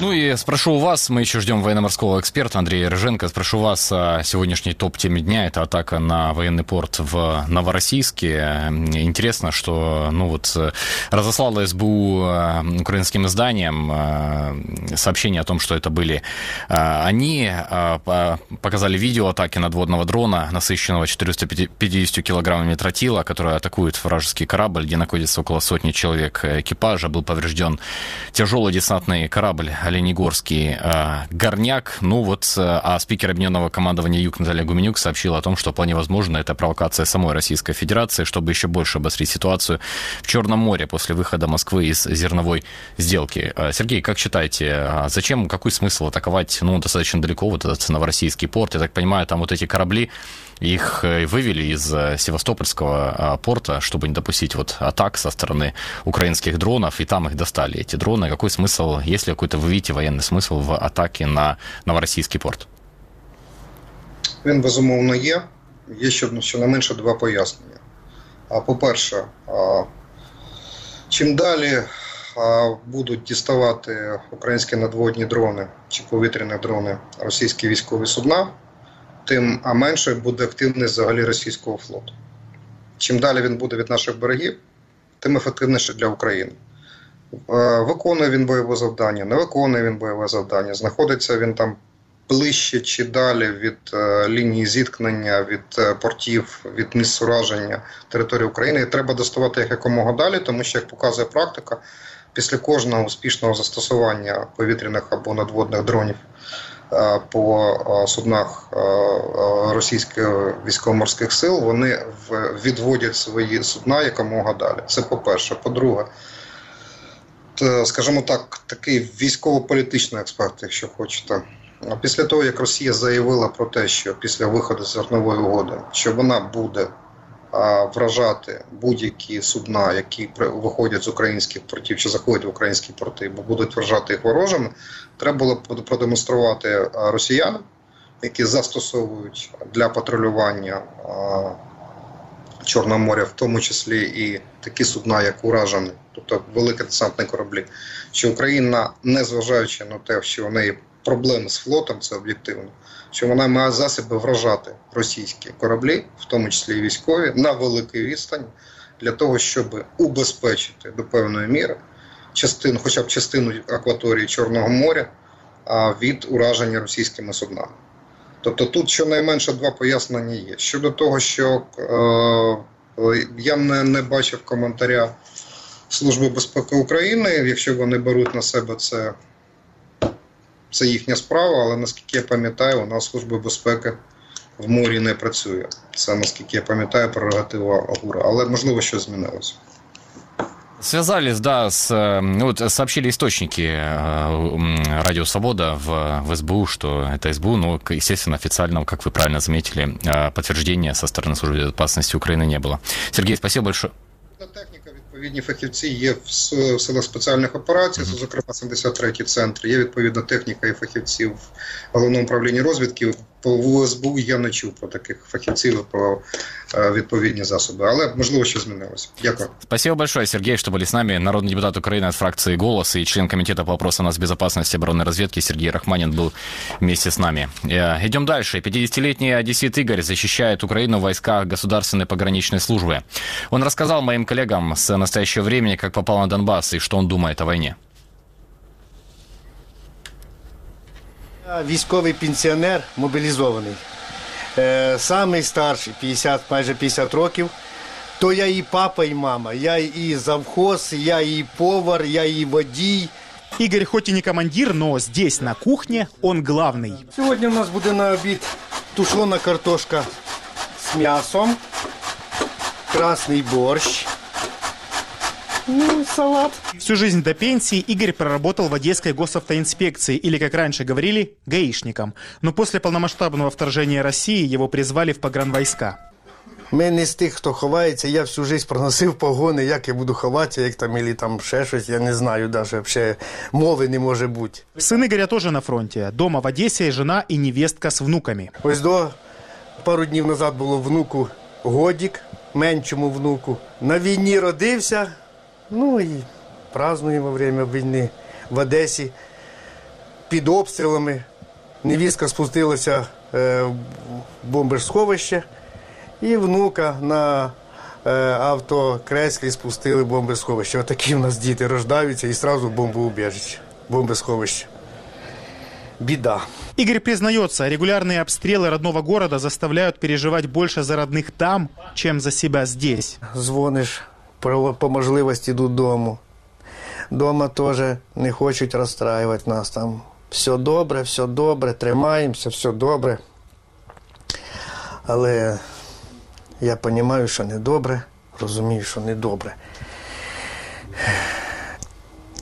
Ну и спрошу у вас, мы еще ждем военно-морского эксперта Андрея Рыженко, спрошу вас о сегодняшней топ-теме дня, это атака на военный порт в Новороссийске. Интересно, что ну вот разослала СБУ э, украинским изданиям э, сообщение о том, что это были э, они, показали видео атаки надводного дрона, насыщенного 450 килограммами тротила, который атакует вражеский корабль, где находится около сотни человек экипажа, был поврежден тяжелый десантный корабль Оленегорский э, Горняк. Ну вот, э, а спикер Объединенного командования Юг Наталья Гуменюк сообщила о том, что вполне возможно это провокация самой Российской Федерации, чтобы еще больше обострить ситуацию в Черном море после выхода Москвы из зерновой сделки. Э, Сергей, как считаете, а зачем, какой смысл атаковать, ну, достаточно далеко вот этот новороссийский порт? Я так понимаю, там вот эти корабли, их вывели из Севастопольского порта, чтобы не допустить вот атак со стороны украинских дронов, и там их достали, эти дроны. Какой смысл, есть ли какой-то, вы видите, военный смысл в атаке на Новороссийский порт? Він безумовно є. Є ще щонайменше два пояснення. А по-перше, Чим далі а, будуть діставати українські надводні дрони чи повітряні дрони російські військові судна, тим менше буде активність взагалі російського флоту. Чим далі він буде від наших берегів, тим ефективніше для України. Е, Виконує він бойове завдання, не виконує він бойове завдання, знаходиться він там ближче чи далі від е, лінії зіткнення, від е, портів, від місць ураження території України. І треба доставати їх якомога далі, тому що, як показує практика, після кожного успішного застосування повітряних або надводних дронів по е, суднах е, е, російських військово-морських сил, вони відводять свої судна якомога далі. Це по-перше. По-друге, скажімо так, такий військово-політичний аспект, якщо хочете. Після того, як Росія заявила про те, що після виходу з зернової угоди, що вона буде вражати будь-які судна, які виходять з українських портів чи заходять в українські порти, бо будуть вражати їх ворожими, треба було продемонструвати а, росіянам, які застосовують для патрулювання Чорного моря, в тому числі і такі судна, як уражені, тобто великі десантні кораблі, що Україна, незважаючи на те, що в неї проблеми з флотом, це об'єктивно, що вона має засоби вражати російські кораблі, в тому числі і військові, на великій відстані, для того, щоб убезпечити до певної міри частину, хоча б частину акваторії Чорного моря від ураження російськими суднами. Тобто тут щонайменше два пояснення є. Щодо того, що е, я не, не бачив коментаря Служби безпеки України, якщо вони беруть на себе це, це їхня справа, але наскільки я пам'ятаю, у нас Служба безпеки в морі не працює. Це наскільки я пам'ятаю, прерогатива ОГУРа, але можливо щось змінилося. Связались, да, с, э, ну, вот сообщили источники э, м, Радио Свобода в, в СБУ, что это СБУ, но, к- естественно, официального, как вы правильно заметили, э, подтверждения со стороны Службы безопасности Украины не было. Сергей, спасибо большое. Відповідні фахівці є в силах спеціальних операцій, це, зокрема 73-й центр. Є відповідна техніка і фахівці в головному управлінні розвідки. По в СБУ я не чув про таких фахівців і про е, відповідні засоби, але можливо, що змінилося. Дякую. Спасибо большое, Сергей, что были с нами. Народный депутат Украины от фракции «Голос» и член комитета по вопросам нацбезопасности и оборонной разведки Сергей Рахманин был вместе с нами. Э, Идем дальше. 50-летний одессит Игорь защищает Украину в войсках государственной пограничной службы. Он рассказал моим коллегам с настоящего времени, как попал на Донбасс и что он думает о войне. Військовий пенсіонер мобілізований. Е, самий старший, 50, майже 50 років. То я і папа, і мама. Я і завхоз, я і повар, я і водій. Игорь хоть и не командир, но здесь, на кухне, он главный. Сьогодні у нас буде на обід тушона картошка з м'ясом, красний борщ, ну, салат. Всю жизнь до пенсии Игорь проработал в Одесской госавтоинспекции, или, как раньше говорили, гаишником. Но после полномасштабного вторжения России его призвали в погранвойска. Ми не з тих, хто ховається. Я всю життя проносив погони, як я буду ховатися, як там, і там ще щось, я не знаю, навіть мови не може бути. Сын Игоря тоже на фронте. Дома в Одессе жена и невестка с внуками. Ось до пару днів назад було внуку годік, меншому внуку. На війні родився, ну і празднуємо во время війни в Одесі під обстрілами. Невістка спустилася е, в бомбосховище, і внука на е, автокреслі спустили в бомбосховище. Отакі в нас діти рождаються і одразу в бомбоубіжище, бомбосховище. Біда. Игорь признается, регулярные обстрелы родного города заставляют переживать больше за родных там, чем за себя здесь. Дзвониш по, можливості додому. Дома теж не хочуть розстраювати нас там. Все добре, все добре, тримаємося, все добре. Але я розумію, що не добре, розумію, що не добре.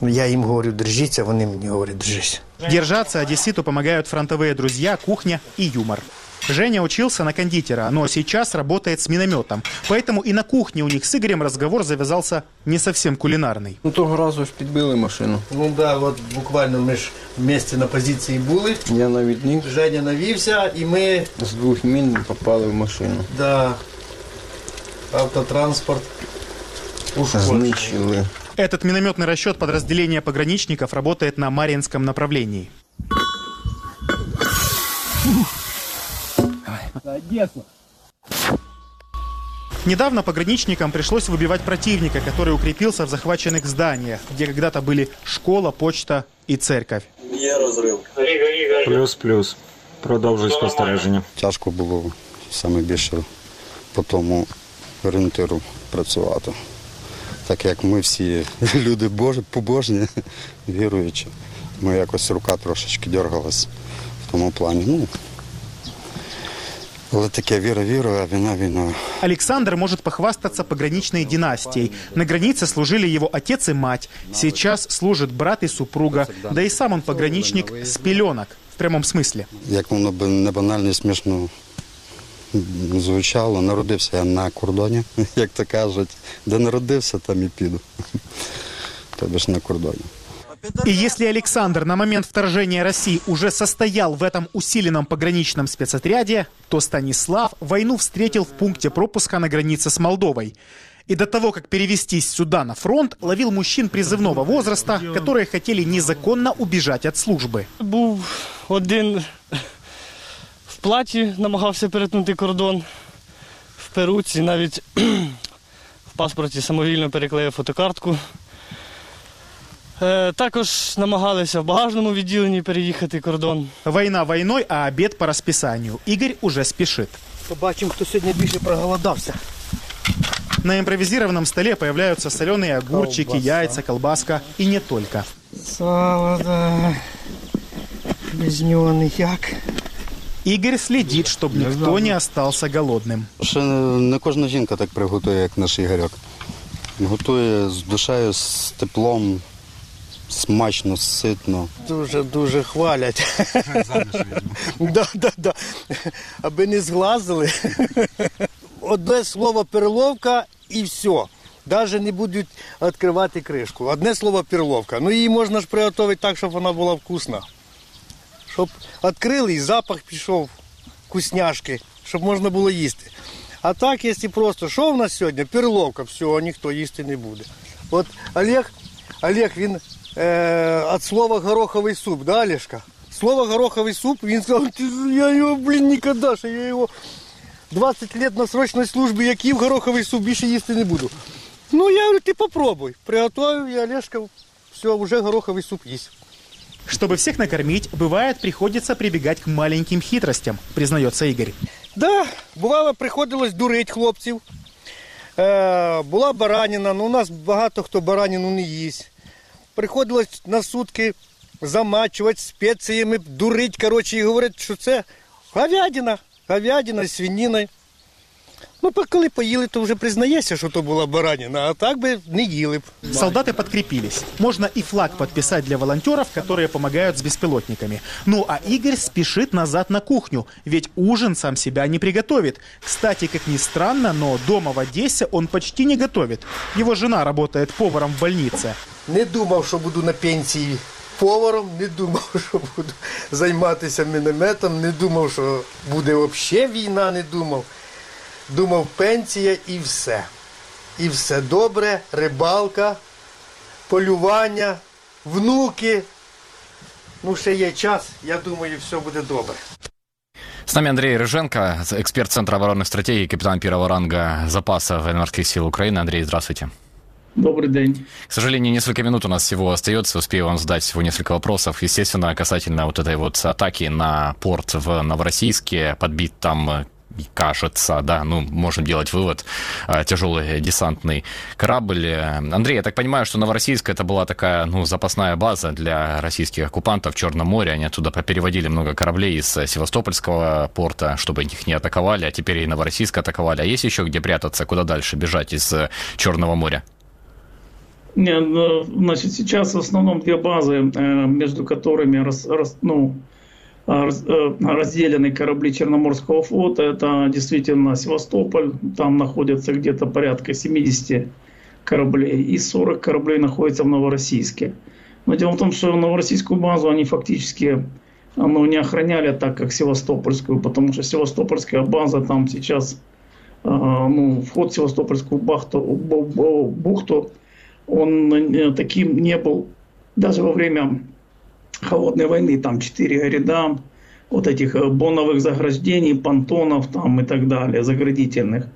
Я їм говорю, держіться, вони мені говорять, держись. Держаться одесситу помогают фронтовые друзья, кухня и юмор. Женя учился на кондитера, но сейчас работает с минометом. Поэтому и на кухне у них с Игорем разговор завязался не совсем кулинарный. Ну того разу ж підбили машину. Ну так, да, от буквально ми ж в місті на позиції були. Я навідник. Женя навівся, і ми З двох мін попали в машину. да, автотранспорт ушкоджений. Знищили. Этот минометный расчет подразделения пограничников работает на Марьинском направлении. Одессу. Недавно пограничникам пришлось выбивать противника, который укрепился в захваченных зданиях, где когда-то были школа, почта и церковь. Є розрив. Плюс-плюс. Продовжуй спостереження. Тяжко було саме більше по тому орієнтиру працювати. Так як ми всі *laughs* люди божі, побожні, віруючі, ми якось рука трошечки дергалась в тому плані. Ну, але таке віра віра, а війна війна. Александр может похвастаться пограничной династией. На границе служили его отец и мать. Сейчас служит брат и супруга. Да и сам он пограничник с пеленок. В прямом смысле. Як воно би не банально і смішно звучало, народився я на кордоні, *laughs* як то кажуть. Де народився, там і піду. *laughs* Тобі ж на кордоні. И если Александр на момент вторжения России уже состоял в этом усиленном пограничном спецотряде, то Станислав войну встретил в пункте пропуска на границе с Молдовой. И до того, как перевестись сюда на фронт, ловил мужчин призывного возраста, которые хотели незаконно убежать от службы. Був один в платі, намагався перетнути кордон в перуці, навіть *clears throat* в паспорті самовільно переклеїв фотокартку. Е, Також намагалися в багажному відділенні переїхати кордон. Война войной, а обед по расписанию. Игорь уже спешит. Побачимо, хто сьогодні більше проголодався. На импровизированном столе появляются соленые огурчики, Колбаса. яйца, колбаска и не только. Сало, да. Без нього ніяк. Игорь следит, чтобы никто не остался голодным. Ще не, не кожна жінка так приготує, як наш Ігорьок. Готує з душею, з теплом, смачно, ситно. Дуже-дуже хвалять. да, да, да. Аби не зглазили. Одне слово перловка і все. Навіть не будуть відкривати кришку. Одне слово перловка. Ну її можна ж приготувати так, щоб вона була вкусна. Щоб відкрили і запах пішов, вкусняшки, щоб можна було їсти. А так, якщо просто, що в нас сьогодні? Перловка, все, ніхто їсти не буде. От Олег, Олег він е, від слова гороховий суп, да, Олежка? Слово гороховий суп, він сказав, я його, блін, ніколи, що я його 20 років на срочній службі, як їв гороховий суп, більше їсти не буду. Ну, я говорю, ти попробуй. Приготовив, і Олежка, все, вже гороховий суп їсть. Чтобы всех накормить, бывает, приходится прибегать к маленьким хитростям, признается Игорь. Да, бувало, приходилось дурить хлопців. Е, була бараніна, ну у нас багато хто бараніну не їсть. Приходилось на сутки замачувати спеціями, дурить, коротше, і говорить, що це говядина, говядина з свиніною. Ну, по- коли поїли, то вже признаєшся, що то була бараніна, а так би не їли б. Солдаты подкрепились. Можно и флаг подписать для волонтеров, которые помогают с беспилотниками. Ну а Игорь спешит назад на кухню, ведь ужин сам себя не приготовит. Кстати, как ни странно, но дома в Одессе он почти не готовит. Его жена работает поваром в больнице. Не думав, що буду на пенсії поваром, не думав, *laughs* що буду займатися мінометом, не думав, що буде взагалі війна, не думав. Думав, пенсія і все. І все добре, рибалка, полювання, внуки. Ну, ще є час, я думаю, все буде добре. С нами Андрей Рыженко, эксперт Центра оборонных стратегий, капитан первого ранга запаса военно-морских сил Украины. Андрей, здравствуйте. Добрый день. К сожалению, несколько минут у нас всего остается. Успею вам задать всего несколько вопросов. Естественно, касательно вот этой вот атаки на порт в Новороссийске. Подбит там э, кажется, да, ну, можем делать вывод, э, тяжелый десантный корабль. Андрей, я так понимаю, что Новороссийск это была такая, ну, запасная база для российских оккупантов в Черном море. Они оттуда переводили много кораблей из э, Севастопольского порта, чтобы их не атаковали, а теперь и Новороссийск атаковали. А есть еще где прятаться, куда дальше бежать из э, Черного моря? Не, ну, Значит, сейчас в основном две базы, э, между которыми рас- ну, а, разделены корабли Черноморского флота. Это действительно Севастополь. Там находится где-то порядка 70 кораблей. И 40 кораблей находится в Новороссийске. Но дело в том, что Новороссийскую базу они фактически ну, не охраняли так, как Севастопольскую, потому что Севастопольская база там сейчас, э, ну, вход в Севастопольскую бахту, бу- бу- бухту, он э, таким не был даже во время холодной войны, там четыре ряда вот этих э, боновых заграждений, понтонов там и так далее, заградительных.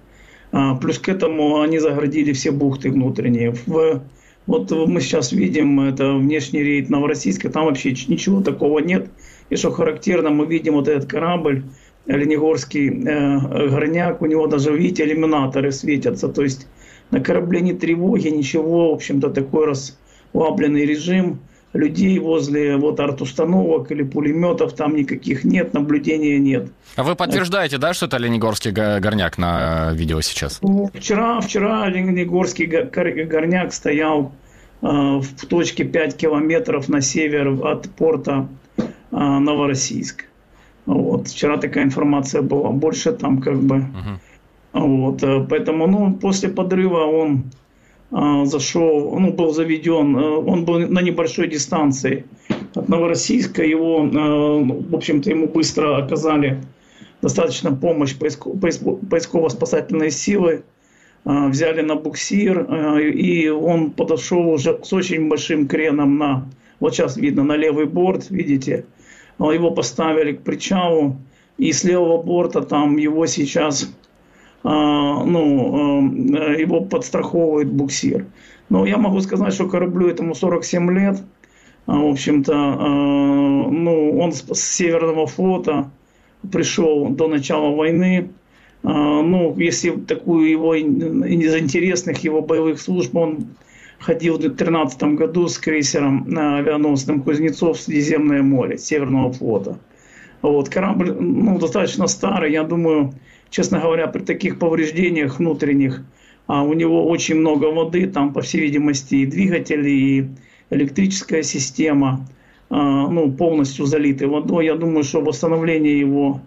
А, плюс к этому они заградили все бухты внутренние. В, вот мы сейчас видим, это внешний рейд Новороссийска, там вообще ничего такого нет. И что характерно, мы видим вот этот корабль, Ленигорский э, горняк, у него даже, видите, иллюминаторы светятся. То есть на корабле ни тревоги, ничего, в общем-то, такой расслабленный режим. Людей возле вот арт-установок или пулеметов там никаких нет, наблюдения нет. А вы подтверждаете, да, что это Ленигорский горняк на э, видео сейчас? Вчера, вчера Ленигорский горняк стоял э, в точке 5 километров на север от порта э, Новороссийск. Вот. Вчера такая информация была. Больше там как бы... Uh-huh. Вот, поэтому, ну, после подрыва он зашел, ну, был заведен, э, он был на небольшой дистанции от Новороссийска, его, э, в общем-то, ему быстро оказали достаточно помощь поисково-спасательной силы, э, взяли на буксир, и он подошел уже с очень большим креном на, вот сейчас видно, на левый борт, видите, его поставили к причалу, и с левого борта там его сейчас а, ну, э, его подстраховывает буксир. Но я могу сказать, что кораблю этому 47 лет. А, в общем-то, а, ну, он с Северного флота пришел до начала войны. Ну, если такую его из интересных его боевых служб, он ходил в 2013 году с крейсером авианосным Кузнецов в Средиземное море Северного флота. Вот, корабль ну, достаточно старый, я думаю, честно говоря, при таких повреждениях внутренних, а у него очень много воды, там, по всей видимости, и двигатели, и электрическая система, а, ну, полностью залиты водой. Я думаю, что восстановление его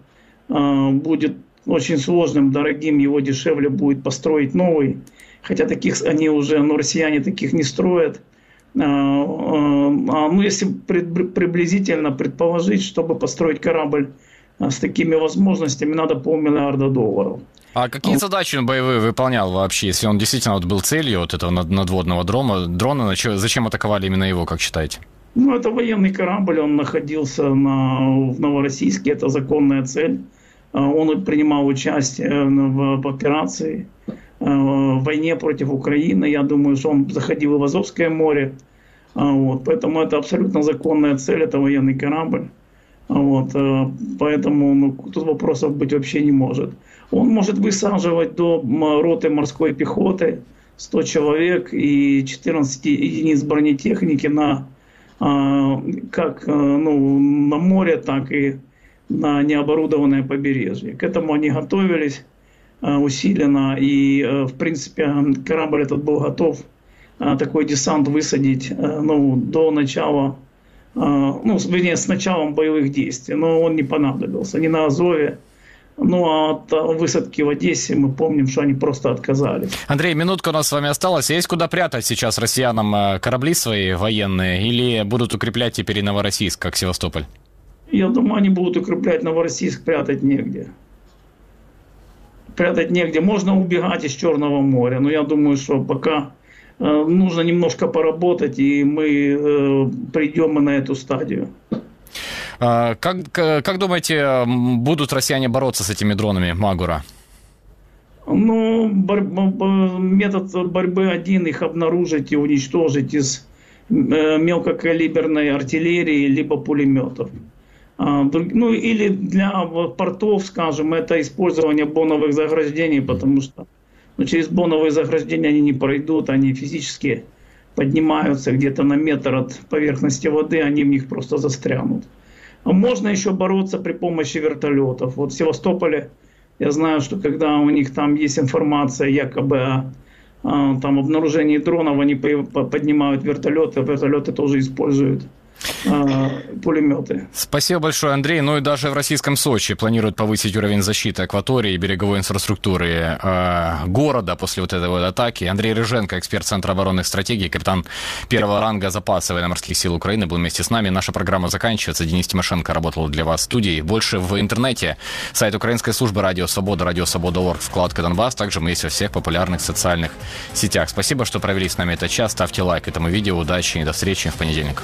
а, будет очень сложным, дорогим, его дешевле будет построить новый. Хотя таких они уже, ну, россияне таких не строят. А, ну, если приблизительно предположить, чтобы построить корабль с такими возможностями надо полмиллиарда долларов. А какие он... задачи он боевые выполнял вообще, если он действительно вот был целью вот этого надводного дрона, дрона зачем атаковали именно его, как считаете? Ну, это военный корабль, он находился на, в Новороссийске, это законная цель. А он принимал участие в, в операции, э, в войне против Украины. Я думаю, что он заходил в Азовское море. А вот, поэтому это абсолютно законная цель, это военный корабль. Вот, э, поэтому ну, тут вопросов быть вообще не может. Он может высаживать до роты морской пехоты 100 человек и 14 единиц бронетехники на, а, как э, ну, на море, так и на необорудованное побережье. К этому они готовились э, усиленно, и, в принципе, корабль этот был готов такой десант высадить ну, до начала ну, вернее, с началом боевых действий, но он не понадобился ни на Азове, ну а от высадки в Одессе мы помним, что они просто отказались. Андрей, минутка у нас с вами осталась. Есть куда прятать сейчас россиянам э, корабли свои военные или будут укреплять теперь и Новороссийск, как Севастополь? Я думаю, они будут укреплять Новороссийск, прятать негде. Прятать негде. Можно убегать из Черного моря, но я думаю, что пока нужно немножко поработать, и мы э, придем на эту стадию. А, как, как думаете, будут россияне бороться с этими дронами Магура? Ну, бор- метод борьбы один, их обнаружить и уничтожить из э, мелкокалиберной артиллерии, либо пулеметов. А, ну, или для портов, скажем, это использование боновых заграждений, потому что но через боновые заграждения они не пройдут, они физически поднимаются где-то на метр от поверхности воды, они в них просто застрянут. А можно еще бороться при помощи вертолетов. Вот в Севастополе я знаю, что когда у них там есть информация якобы о, о там, обнаружении дронов, они поднимают вертолеты, вертолеты тоже используют пулеметы. Спасибо большое, Андрей. Ну и даже в российском Сочи планируют повысить уровень защиты акватории и береговой инфраструктуры э, города после вот этой вот атаки. Андрей Рыженко, эксперт Центра оборонных стратегий, капитан первого ранга запаса военно-морских сил Украины, был вместе с нами. Наша программа заканчивается. Денис Тимошенко работал для вас в студии. Больше в интернете. Сайт Украинской службы Радио Свобода, Радио Свобода.орг, вкладка Донбасс. Также мы есть во всех популярных социальных сетях. Спасибо, что провели с нами этот час. Ставьте лайк этому видео. Удачи и до встречи в понедельник.